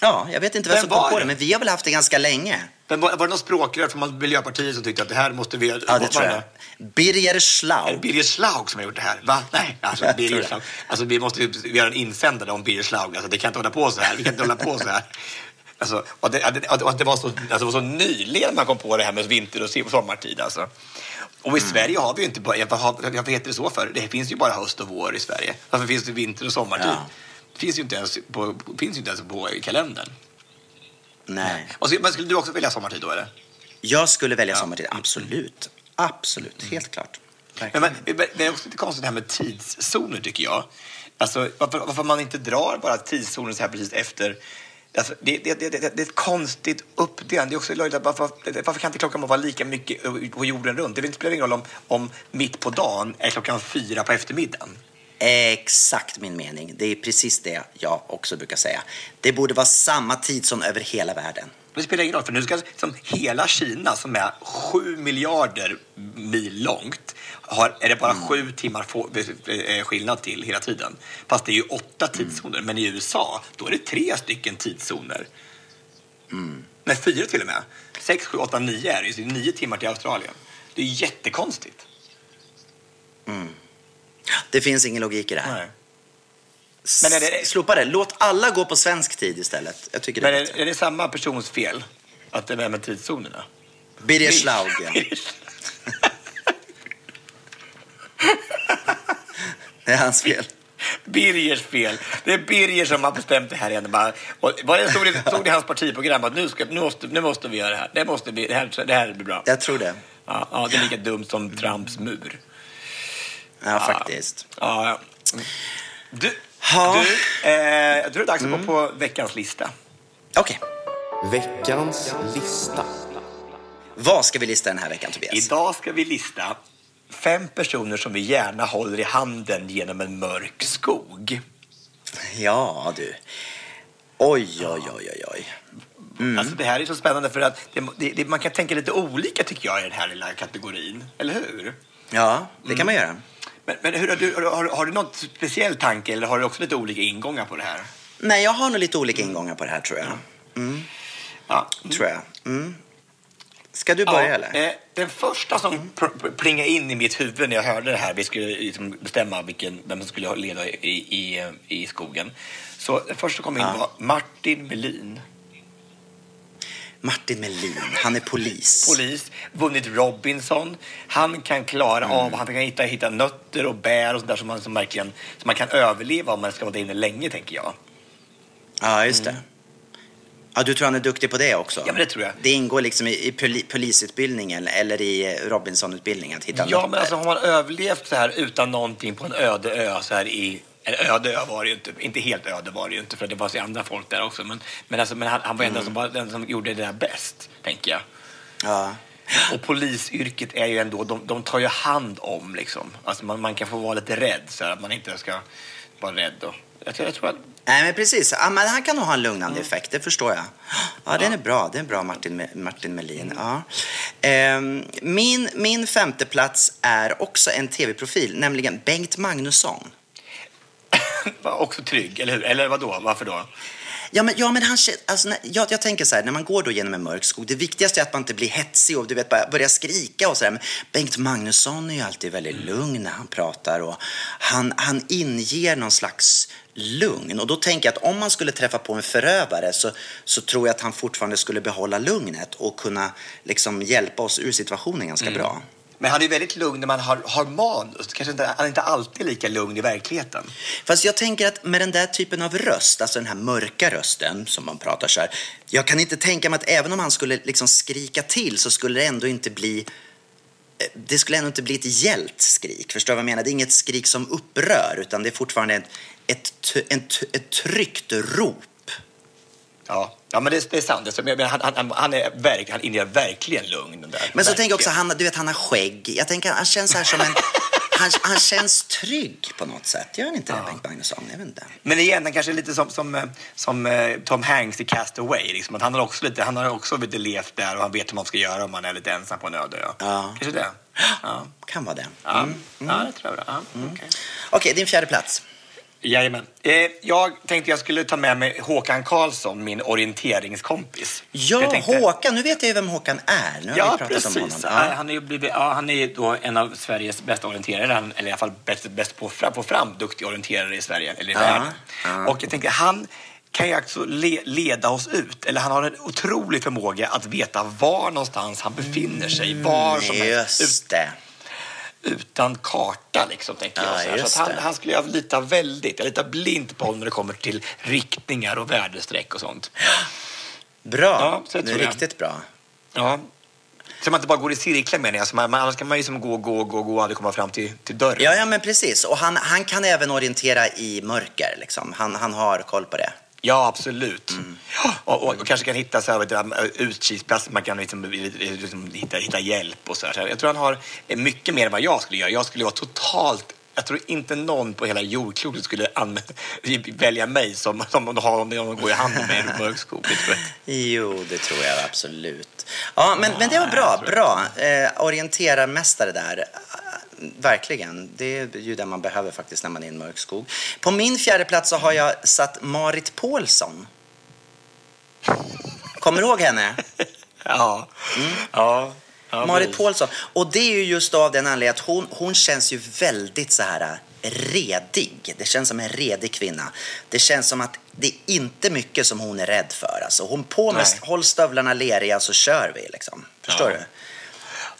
Ja, jag vet inte vem som kom på det? men vi har väl haft det ganska länge. Men var, var det någon språkrör från Miljöpartiet som tyckte att det här måste vi... Ja, det tror jag. Birger Är det Schlaug. Birger Schlaug som har gjort det här? Va? Nej, alltså, Jag Birger. Schlaug. Alltså, vi måste göra en insändare om Birger Schlaug. Alltså, det kan inte hålla på så här. Vi kan inte hålla på så här. Alltså, och det, att det, att det, var så, alltså, det var så nyligen man kom på det här med vinter och sommartid. Alltså. Och i Sverige har vi ju inte bara... Vad, heter det så för? Det finns ju bara höst och vår i Sverige. Varför finns det vinter och sommartid? Ja. Det finns ju inte ens på, finns ju inte ens på kalendern. Nej. Och så, men skulle du också välja sommartid då, eller? Jag skulle välja sommartid, absolut. Absolut, helt klart. Men, men, men det är också lite konstigt det här med tidszoner tycker jag. Alltså, varför, varför man inte drar bara tidszoner så här precis efter. Alltså, det, det, det, det, är ett konstigt uppdelande. Det är också löjligt. att Varför, varför kan inte klockan vara lika mycket på jorden runt? Det spelar ingen roll om, om mitt på dagen är klockan fyra på eftermiddagen. Exakt min mening. Det är precis det jag också brukar säga. Det borde vara samma tidszon över hela världen. Det spelar ingen roll, för nu ska liksom hela Kina som är sju miljarder mil långt har, är det bara sju timmar få, eh, skillnad till hela tiden. Fast det är ju åtta tidszoner, men i USA då är det tre stycken tidszoner. Nej, fyra till och med. Sex, sju, åtta, nio är det ju. Är nio timmar till Australien. Det är jättekonstigt. Det finns ingen logik i det här. Nej. Men är det- Slopa det. Låt alla gå på svensk tid istället. Jag tycker det Men är är, bättre. är det samma persons fel? Att det är med tidszonerna? Birger Schlaug. ja. Det är hans fel. Birgers fel. Det är Birger som har bestämt det här igen. Bara, och vad det stod, det stod det i hans partiprogram att nu, ska, nu, måste, nu måste vi göra det här. Det, måste bli, det, här, det här blir bra. Jag tror det. Ja, ja, det är lika dumt som Trumps mur. Ja, faktiskt. Ja, ja. Du, Ja. du eh, jag tror det är dags att gå på veckans lista. Okej. Veckans lista. Vad ska vi lista den här veckan, Tobias? Idag ska vi lista fem personer som vi gärna håller i handen genom en mörk skog. Ja, du. Oj, oj, oj, oj, oj. Mm. Alltså, det här är så spännande för att det, det, det, man kan tänka lite olika tycker jag i den här lilla kategorin. Eller hur? Ja, det kan man göra. Men, men hur, har, du, har, har du något speciell tanke eller har du också lite olika ingångar på det här? Nej, jag har nog lite olika ingångar på det här, tror jag. Ja. Tror jag. Mm. Ska du börja eller? Eh, den första som plingade in i mitt huvud när jag hörde det här, vi skulle liksom bestämma vilken, vem som skulle leda i, i, i skogen. Så den första kom in var Martin Melin. Martin Melin, han är polis. Polis, vunnit Robinson. Han kan klara Mm. av, han kan hitta, hitta nötter och bär och sånt där som man, som verkligen, som man kan överleva om man ska vara där inne länge, tänker jag. Ja, just det. Ja, du tror han är duktig på det också? Ja, men det tror jag. Det ingår liksom i, i poli, polisutbildningen eller i Robinsonutbildningen att hitta Ja, nötter. men alltså har man överlevt så här utan någonting på en öde ö så här i eller öde ö var det ju inte, inte helt öde var det ju inte för det var så andra folk där också. Men, men, alltså, men han, han var ändå som, bara den som gjorde det där bäst, tänker jag. Ja. Och polisyrket är ju ändå, de, de tar ju hand om liksom. Alltså man, man kan få vara lite rädd så här, att man inte ska vara rädd. Och, jag, tror, jag tror att, Nej, men precis. Ja, men han kan nog ha en lugnande effekt, det förstår jag. Ja, den är bra. Det är bra, Martin, Martin Melin. Ja. Ehm, min, min femte plats är också en tv-profil, nämligen Bengt Magnusson. var också trygg, eller hur? Eller vad då? Varför då? Ja, men, ja, men han, alltså, när, jag, jag tänker så här, när man går då genom en mörk skog, det viktigaste är att man inte blir hetsig och du vet, bara börjar skrika och så där. Men Bengt Magnusson är ju alltid väldigt lugn när han pratar och han, han inger någon slags lugn. Och då tänker jag att om man skulle träffa på en förövare så, så tror jag att han fortfarande skulle behålla lugnet och kunna liksom hjälpa oss ur situationen ganska bra. Men han är väldigt lugn när man har, har manus. Kanske inte, han är inte alltid lika lugn i verkligheten. Fast jag tänker att med den där typen av röst, alltså den här mörka rösten som man pratar så här. Jag kan inte tänka mig att även om han skulle liksom skrika till så skulle det ändå inte bli eh, det skulle ändå inte bli ett gällt skrik. Förstår du vad jag menar? Det är inget skrik som upprör utan det är fortfarande ett, ett, ett, t- ett tryggt rop. Ja, ja men det, det är sant. Men han, han, han, är verk, han inger verkligen lugn. Där. Men så tänker jag också, han, du vet han har skägg. Jag tänker han känns här som en... Han, han känns trygg på något sätt. Gör han inte det, Bengt Magnusson? Jag vet inte. Men igen, han kanske är lite som, som, som eh, Tom Hanks i Cast Away. Liksom. Att han, har också lite, han har också lite levt där och han vet hur man ska göra om man är lite ensam på en öde ö. Ja. Kanske det. Ja, Kan vara det. ja. Mm. ja det tror jag. Ja, okej. Okej, din fjärde plats. Jajamän. Eh, jag tänkte jag skulle ta med mig Håkan Karlsson, min orienteringskompis. Ja, Jag tänkte- Håkan. Nu vet jag ju vem Håkan är. Nu har Ja, vi pratat om precis. honom. Ja. Han är blivit, ja, han är då en av Sveriges bästa orienterare, Han- eller i alla fall bäst, bäst på, på fram duktiga orienterare i Sverige, eller i Ja, världen. ja. Och jag tänkte, han kan ju alltså le, leda oss ut, eller han har en otrolig förmåga att veta var någonstans han befinner sig, var som helst, ut, Just det. Utan karta liksom, tänkte Ja, jag. Så, så han, han skulle jag lita väldigt, jag litar blint på honom när det kommer till riktningar och väderstreck och sånt. Bra. Ja, så det är jag. riktigt bra. Ja. Så man inte bara går i cirklar menar jag. Så man, man, annars kan man ju som gå, gå, gå, gå och aldrig komma fram till, till dörren. Ja, ja, men precis. Och han, han kan även orientera i mörker. Liksom. Han, han har koll på det. Ja, absolut. Mm. Ja, och, och, och kanske kan hitta så här, vet du, utkiksplatser, man kan liksom, liksom, hitta, hitta hjälp och så här. Jag tror han har mycket mer än vad jag skulle göra. Jag skulle vara totalt jag tror inte någon på hela jordklotet skulle välja mig som, som om de går i hand med mig i mörk skog. det tror jag. Jo, det tror jag absolut. Ja, men, men det var bra. Bra. Eh, orienterarmästare där. Verkligen. Det är ju det man behöver faktiskt när man är i en mörk skog. På min fjärde plats så har jag satt Marit Paulsson. Kommer du ihåg henne? Ja. ja. ja Marit. Paulsson. Och det är ju just av den anledningen att hon, hon känns ju väldigt så här äh, redig. Det känns som en redig kvinna. Det känns som att det är inte mycket som hon är rädd för. Alltså hon på med, håll stövlarna leriga så kör vi liksom. Förstår Ja. du?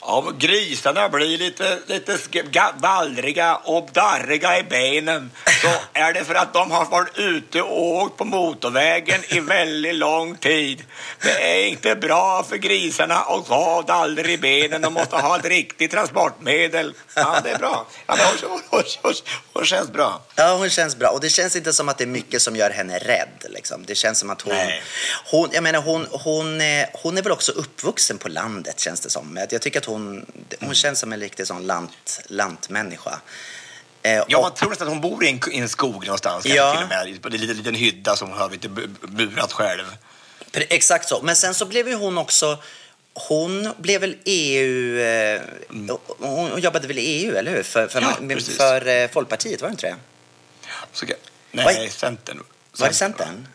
Om grisarna blir lite, lite sk- ga- vallriga och darriga i benen så är det för att de har varit ute och åkt på motorvägen i väldigt lång tid. Det är inte bra för grisarna att ha dallrig i benen. De måste ha ett riktigt transportmedel. Ja, det är bra. Ja, hon, hon, hon, hon känns bra. Ja, hon känns bra. Och det känns inte som att det är mycket som gör henne rädd. Liksom. Det känns som att hon... Nej. hon jag menar, hon, hon, eh, hon är väl också uppvuxen på landet, känns det som. Jag tycker att hon, hon känns som en riktig sån lant, lantmänniska. Eh, Ja, man tror nästan att hon bor i en, i en skog någonstans. Ja. Till och med, på en liten, liten hydda som hon har lite bu- burat själv. Exakt så. Men sen så blev ju hon också... Hon blev väl EU... Eh, hon, hon jobbade väl i EU, eller hur? För, för, Ja, för eh, Folkpartiet, var det inte det? Så, nej, Centern. Var det Centern?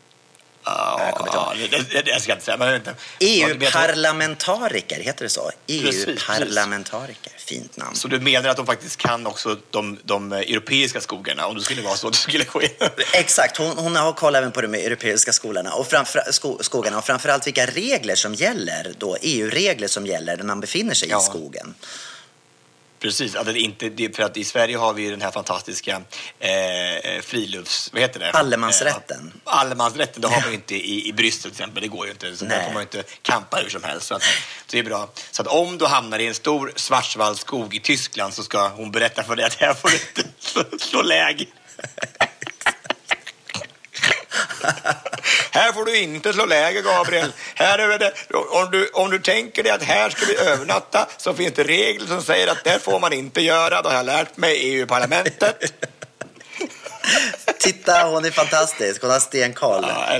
Jag det, det, det, jag ska inte säga. Men, EU-parlamentariker, heter det så? EU-parlamentariker, fint namn. Så du menar att de faktiskt kan också de, de europeiska skogarna om det skulle vara så du skulle in? Exakt, hon, hon har koll även på de europeiska skolorna och framför, sko, skogarna och framförallt vilka regler som gäller då, EU-regler som gäller när man befinner sig Ja. i skogen. Precis, att det inte, det, för att i Sverige har vi den här fantastiska eh, frilufts... Vad heter det? Allemansrätten. Eh, allemansrätten, det har man ju inte i, i Bryssel till exempel. Det går ju inte. Så där Nej. får man ju inte campa hur som helst. Så, att, så det är bra. Så att om du hamnar i en stor Schwarzwaldskog i Tyskland så ska hon berätta för dig att här får du inte slå, slå läge. Här får du inte slå läger, Gabriel. Här är det, om, du, om du tänker dig att här ska vi övernatta så finns det regler som säger att det får man inte göra. Det har jag lärt mig i EU-parlamentet. Titta, hon är fantastisk. Hon har stenkoll. Ja,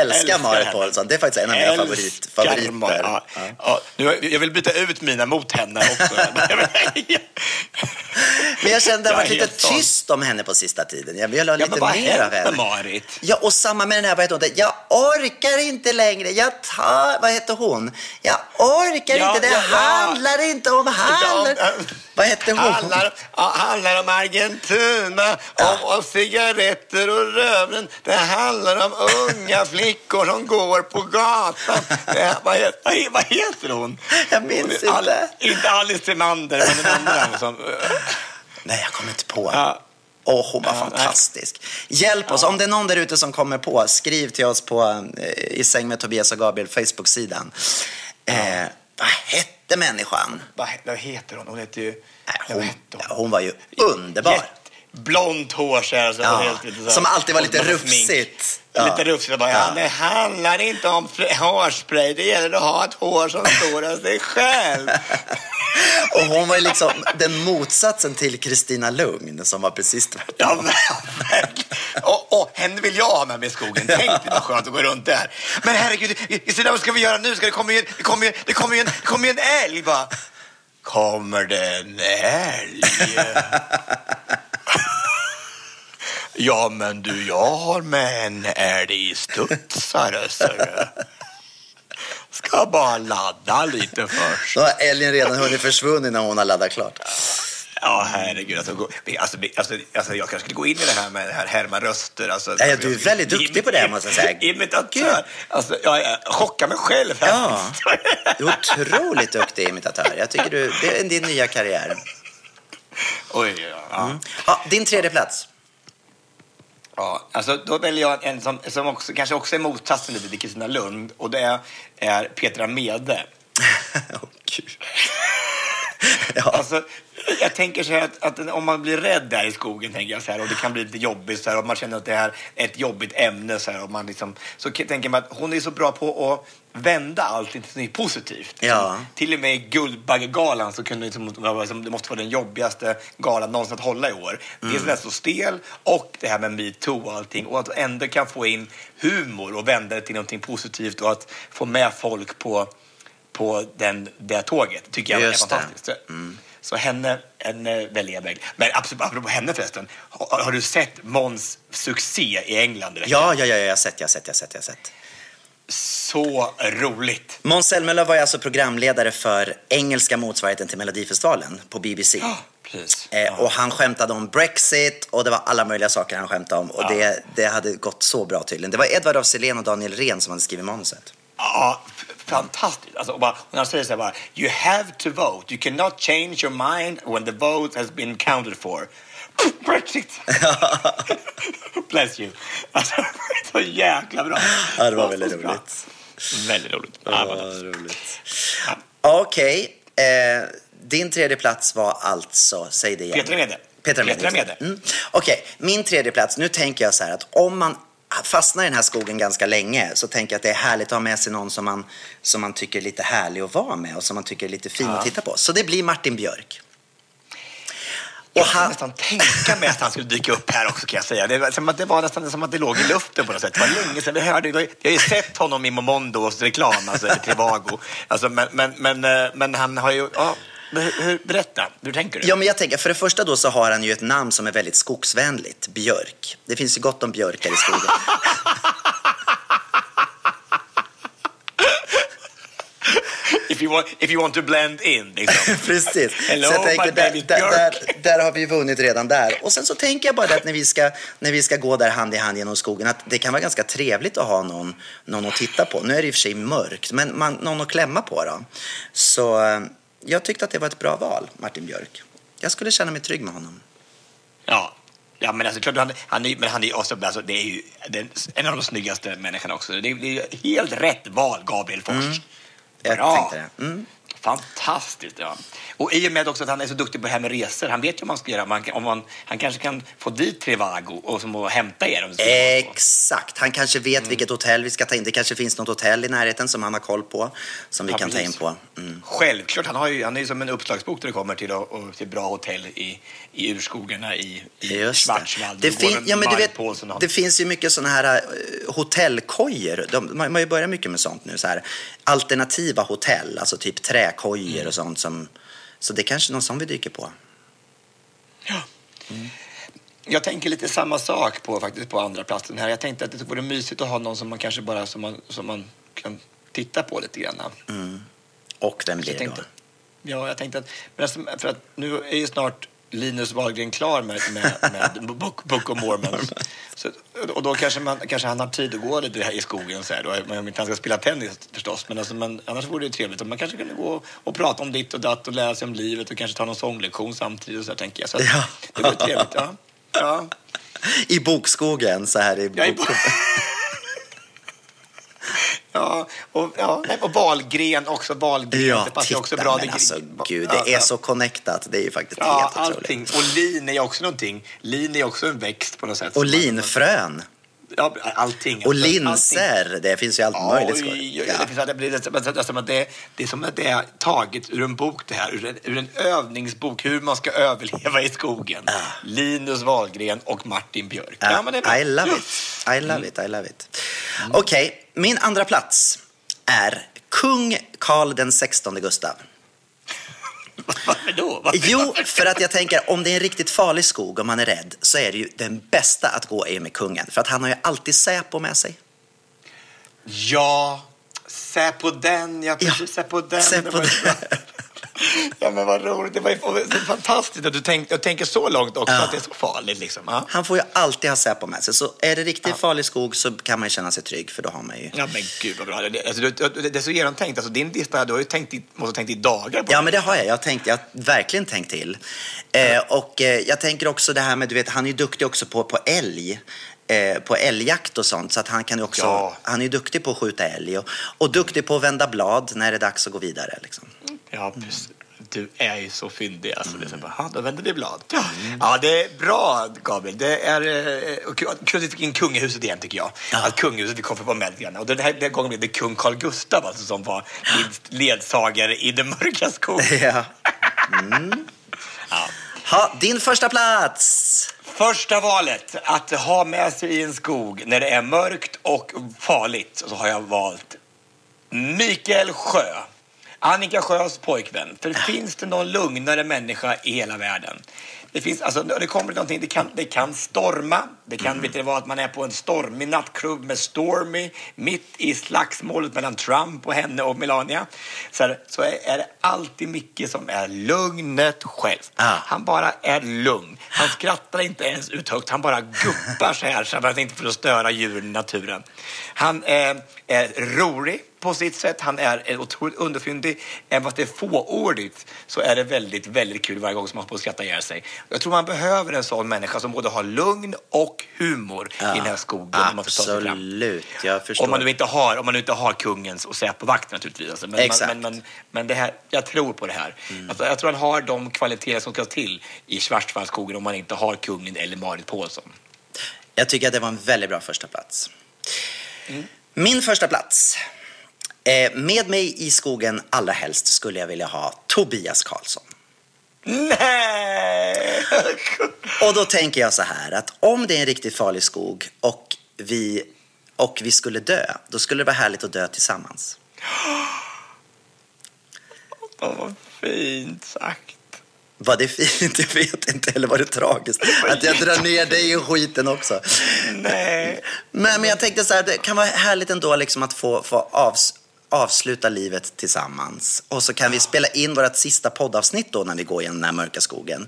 Älskar Marit. Paulsson. Det är faktiskt en av mina favorit, favoriter. Ja, Ja. ja. Jag vill byta ut mina mot henne också. Men jag kände det har Jag varit lite tyst om henne på sista tiden. Jag vill ha lite mer av henne. Marit? Ja, och samma med den här, vad heter hon? Jag orkar inte längre. Jag tar, vad heter hon? Jag orkar Ja, inte. Det ja, handlar inte om. Ja, Vad hette hon? Handlar, handlar om Argentina, om, om cigaretter och rövren. Det handlar om unga flickor som går på gatan. Det, vad, heter, vad he- vad heter hon? Jag minns Hon är inte. inte Alice Timander, men den andra. Som, Nej, jag kommer inte på. ja, Åh, hon var Ja, nej. fantastisk. Hjälp oss. Om det är någon där ute som kommer på, skriv till oss på eh, I säng med Tobias och Gabriel, Facebook-sidan. Eh, vad hette människan? vad, heter hon? Hon heter ju... Nej, hon, heter hon? hon var ju underbar. Blont hår så här, så Ja, helt lite så här- som alltid var lite rufsigt. Ja. Lite rufsigt. Bara, ja. Ja. Det handlar inte om hårspray. Det gäller att ha ett hår som står av sig själv. Och hon var liksom den motsatsen till Kristina Lugn som var precis tvärtom. Ja. Och, och henne vill jag ha med mig i skogen. Tänk dig vad skönt att gå runt där. Men herregud, Kristina, vad ska vi göra nu? Ska det kommer ju, det kommer ju, det kommer ju en, det kommer ju en älg. Bara, kommer det en älg? Ja, men du, jag har med en älgstudsare. Ska bara ladda lite först. Då har älgen redan hunnit försvunnit när hon har laddat klart. Ja, herregud. Alltså, alltså, alltså, alltså, jag kanske skulle gå in i det här med det här härma röster. Alltså, Ja, du är väldigt duktig på det, måste jag säga. Imitatör. Alltså, jag, jag chockar mig själv. Ja. Du är otroligt duktig imitatör. Jag tycker du, det är din nya karriär. Oj, ja. ja. Ja, din tredje plats. Ja. Alltså, då väljer jag en som, som också, kanske också är motsatsen lite till Kristina Lund. Och det är, är Petra Mede. Åh, gud. Ja. Alltså, jag tänker så här att, att om man blir rädd där i skogen tänker jag så här, och det kan bli lite jobbigt så här, och man känner att det är ett jobbigt ämne så här, och man liksom, så tänker man att hon är så bra på att vända allt till något positivt. Ja. Som, till och med i Guldbaggegalan så kunde liksom, det måste vara den jobbigaste galan någonsin att hålla i år. Mm. Dels är den så stel och det här med metoo och allting och att ändå kan få in humor och vända det till någonting positivt och att få med folk på på den, det tåget tycker jag Just är fantastiskt. Så henne, henne väljer jag väg. Men absolut, apropå henne förresten. Har, har du sett Måns succé i England? Ja, ja, ja, jag har sett, jag har sett, jag har sett, jag har sett. Så roligt. Måns Zelmerlöw var alltså programledare för engelska motsvarigheten till Melodifestivalen på BBC. Precis. Eh, och han skämtade om Brexit och det var alla möjliga saker han skämtade om. Och det, det hade gått så bra tydligen. Det var Edvard af Sillén och Daniel Rehn som hade skrivit manuset. Ja, fantastiskt. Alltså, bara, och han säger så här bara, you have to vote. You cannot change your mind when the vote has been counted for. Brexit! Bless you. Alltså, så jäkla bra. Ja, det var väldigt roligt. Väldigt roligt. Ja, roligt. Okej, eh, din tredje plats var alltså, säg det igen. Petra Mede. Petra Mede. Petra Mede. Mm. Okej, min tredje plats. Nu tänker jag så här att om man fastnar i den här skogen ganska länge så tänker jag att det är härligt att ha med sig någon som man, som man tycker är lite härlig att vara med och som man tycker är lite fin att titta på. Så det blir Martin Björk. Jag Och kan han, nästan tänka mig att han skulle dyka upp här också kan jag säga. Det var, som att det var nästan som att det låg i luften på något sätt. Det var länge sedan vi hörde. Jag har ju sett honom i Momondos reklam, alltså Trivago. Alltså, men, men, men, eh, men han har ju... Ja, Berätta, hur tänker du? Ja, men jag tänker, för det första då så har han ju ett namn som är väldigt skogsvänligt, Björk. Det finns ju gott om björkar i skogen. If you, want, if you want to blend in. Liksom. Precis. Hello, så jag tänker, där, där, där, där, har vi vunnit redan där. Och sen så tänker jag bara att när vi, ska, när vi ska gå där hand i hand genom skogen, att det kan vara ganska trevligt att ha någon, någon att titta på. Nu är det i och för sig mörkt, men man, någon att klämma på. Då. Så jag tyckte att det var ett bra val, Martin Björk. Jag skulle känna mig trygg med honom. Ja. Ja, men alltså, klart, han, han, är, men han är, också, alltså, det är ju den, en av de snyggaste människorna också. Det är, det är helt rätt val, Gabriel Fors. Mm. Jag Bra. tänkte det. Mm. Fantastiskt, ja. Och i och med också att han är så duktig på det här med resor. Han vet ju vad man ska göra. Man, om man, han kanske kan få dit Trivago och som hämta er. Om. Exakt. Han kanske vet Mm. vilket hotell vi ska ta in. Det kanske finns något hotell i närheten som han har koll på. Som vi Ja, kan ta in precis. på. Mm. Självklart, han, har ju, han är ju som en uppslagsbok när det kommer till, och, till bra hotell i, i urskogarna i, i. Schwarzwald. Det, fin- ja, men du vet, det finns ju mycket sådana här uh, hotellkojor. De, man, man har ju börjat mycket med sånt nu. Så här, alternativa hotell, alltså typ träkojor Mm. och sånt. Som, så det är kanske någon som vi dyker på. Ja. Jag tänker lite samma sak på, faktiskt, på andra platsen här. Jag tänkte att det vore mysigt att ha någon som man kanske bara som man, som man kan titta på lite grann. Och vem blir det då? ja, jag tänkte att, men alltså, för att nu är ju snart Linus Wahlgren klar med, med, med Book, Book of Mormon. Så, och då kanske, man, kanske han har tid att gå lite här i skogen så här, då, om inte han ska spela tennis förstås. Men, alltså, men annars vore det trevligt om man kanske kunde gå och prata om ditt och datt och lära sig om livet och kanske ta någon sånglektion samtidigt. Och så här, tänker jag. Så Ja. Det vore trevligt. Ja. Ja. I bokskogen, så här i Jag är bok... och, ja, och Wahlgren också. Wahlgren, Ja, det passar titta, också bra. men Det- alltså gud, det är ja. så connectat. Det är ju faktiskt Ja, helt allting. otroligt. Och lin är också någonting. Lin är också en växt på något sätt. Och linfrön. Ja, allting. Och alltså, allting. linser. Det finns ju allt Ja, möjligt skoj. Ja. det, finns, det, blir, det, det, är som att det är taget ur en bok det här. Ur en, ur en övningsbok hur man ska överleva i skogen. Linus Wahlgren och Martin Björk. Ja, men det är bra. I love it. I love it. I love it. Okej, min andra plats är kung Karl den 16 Gustav. Varför då? Varför? Jo, för att jag tänker om det är en riktigt farlig skog om man är rädd så är det ju den bästa att gå är med kungen. För att han har ju alltid Säpo med sig. Ja, se på den. Ja, precis. Ja, Se på den. ju den. Ja, men vad roligt. Det var ju fantastiskt att du tänk, jag tänker så långt också, Ja. att det är så farligt. Liksom. Ja. Han får ju alltid ha Säpo med sig. Så är det riktigt farlig skog så kan man känna sig trygg för då har man ju... Ja, men gud vad bra. Det, alltså, det, det, det är så genomtänkt. Alltså, din lista, du har ju tänkt i, måste ha tänkt i dagar på Ja, men det har jag. Jag, har tänkt, jag har verkligen tänkt till. Eh, och eh, jag tänker också det här med, du vet, han är ju duktig också på, på älg. Eh, på älgjakt och sånt. Så att han kan också, Ja. han är ju duktig på att skjuta älg. Och, och duktig på att vända blad när det är dags att gå vidare. Liksom. Ja, precis. Du är ju så fyndig. Alltså, det är så bara, "Ha, då vänder det blad. Ja, det är bra, Gabriel. Det är kul att vi fick in kungahuset igen, tycker jag. Ja. Att kungahuset fick komma med lite grann. Och den här den gången blev det kung Carl Gustaf alltså, som var ledsagare i den mörka skogen. ja. Ja. Ha, din första plats! Första valet, att ha med sig i en skog när det är mörkt och farligt, så har jag valt Mikael Sjö. Annika Sjös pojkvän. För finns det någon lugnare människa i hela världen? Det, finns, alltså, det kommer någonting, det kan, det kan storma. Det kan vet du, vara att man är på en stormig nattklubb med Stormy mitt i slagsmålet mellan Trump och henne och Melania. Så, är, så är, det alltid Micke som är lugnet själv. Ah. Han bara är lugn. Han skrattar inte ens ut högt. Han bara guppar så här så att inte för att störa djuren i naturen. Han är, är rolig på sitt sätt. Han är otroligt underfyndig. Även fast det är fåordigt så är det väldigt, väldigt kul varje gång som man får skratta ihjäl sig. Jag tror man behöver en sån människa som både har lugn och humor i den här skogen. man. Absolut, jag förstår. Om man nu inte har, om man nu inte har kungens och Säpovakt naturligtvis. Alltså. Men, Exakt. men, men, men det här, jag tror på det här. Alltså, jag tror han har de kvaliteter som ska till i Schwarzwaldskogen om man inte har kungen eller Marit Paulsson. Jag tycker att det var en väldigt bra första plats. Mm. Min första plats. Eh, med mig i skogen allra helst skulle jag vilja ha Tobias Karlsson. Nej! Och då tänker jag så här att om det är en riktigt farlig skog och vi, och vi skulle dö, då skulle det vara härligt att dö tillsammans. Åh, vad fint sagt. Var det fint? Jag vet inte. Eller var det tragiskt? Att jag drar ner dig i skiten också. Nej. Men, men jag tänkte så här, det kan vara härligt ändå liksom att få, få avs, avsluta livet tillsammans. Och så kan vi spela in vårt sista poddavsnitt då när vi går genom den här mörka skogen.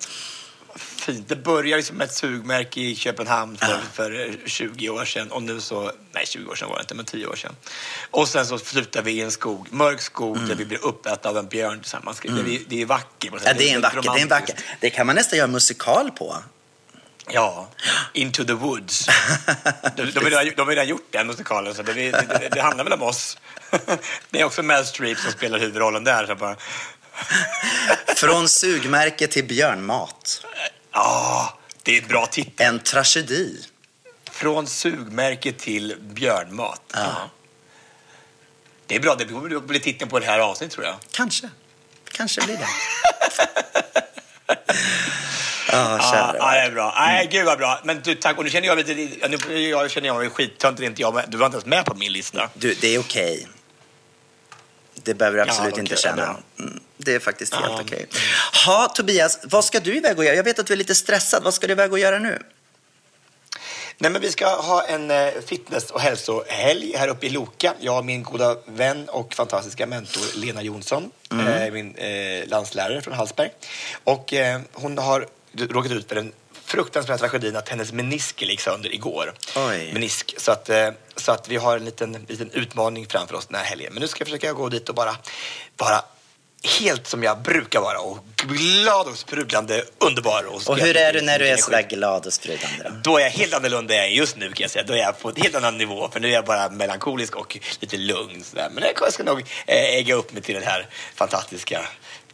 Fint. Det började liksom med ett sugmärke i Köpenhamn för, för 20 år sedan. Och nu så, nej 20 år sedan var det inte, men 10 år sedan. Och sen så slutar vi i en skog, mörk skog där vi blir uppätna av en björn tillsammans. Det, är, det är vackert. Ja, det är en vacker, det är en vacker. Det kan man nästan göra musikal på. Ja, Into the Woods. De, de, har, de har redan gjort den musikalen, så det, det, det handlar väl om oss. Det är också Mel Streep som spelar huvudrollen där. Så bara, Från sugmärke till björnmat. ja, det är en bra titel. En tragedi. Från sugmärke till björnmat. Ja. Det är bra, det borde bli titeln på det här avsnittet tror jag. Kanske. Kanske blir det. Ja, kära. Ja, det är bra. Nej, gud vad bra. Men du, tack. Och nu känner jag lite... Nu jag känner jag mig skittöntig, inte jag. men Du var inte ens med på min lista. Du, det är okej. Det behöver du absolut okej, inte känna. Mm, det är faktiskt helt Ja. okej. Ha, Tobias, vad ska du iväg och göra? Jag vet att du är lite stressad. Vad ska du iväg och göra nu? Nej, men vi ska ha en eh, fitness och hälsohelg här uppe i Loka. Jag och min goda vän och fantastiska mentor Lena Jonsson, eh, min eh, landslärare från Hallsberg. Och hon har råkat ut för den fruktansvärda tragedin att hennes menisker gick sönder igår. Oj. Menisk. Så att, eh, så att vi har en liten, liten utmaning framför oss den här helgen. Men nu ska jag försöka gå dit och bara vara helt som jag brukar vara och glad och sprudlande underbar. Och, Och hur är du när du är sådär glad och sprudlande? då? Då är jag helt annorlunda än just nu kan jag säga. Då är jag på en helt annan nivå. För nu är jag bara melankolisk och lite lugn. Sådär. Men jag ska nog eh, ägga upp mig till den här fantastiska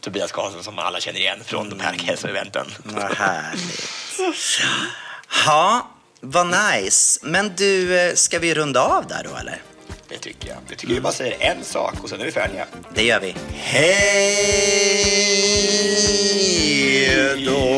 Tobias Karlsson som alla känner igen från de här hälsoeventen. Vad härligt. Ja, vad nice. Men du, eh, ska vi runda av där då eller? Det tycker jag. Jag tycker vi bara säger en sak och sen är vi färdiga. Det gör vi. Hej då!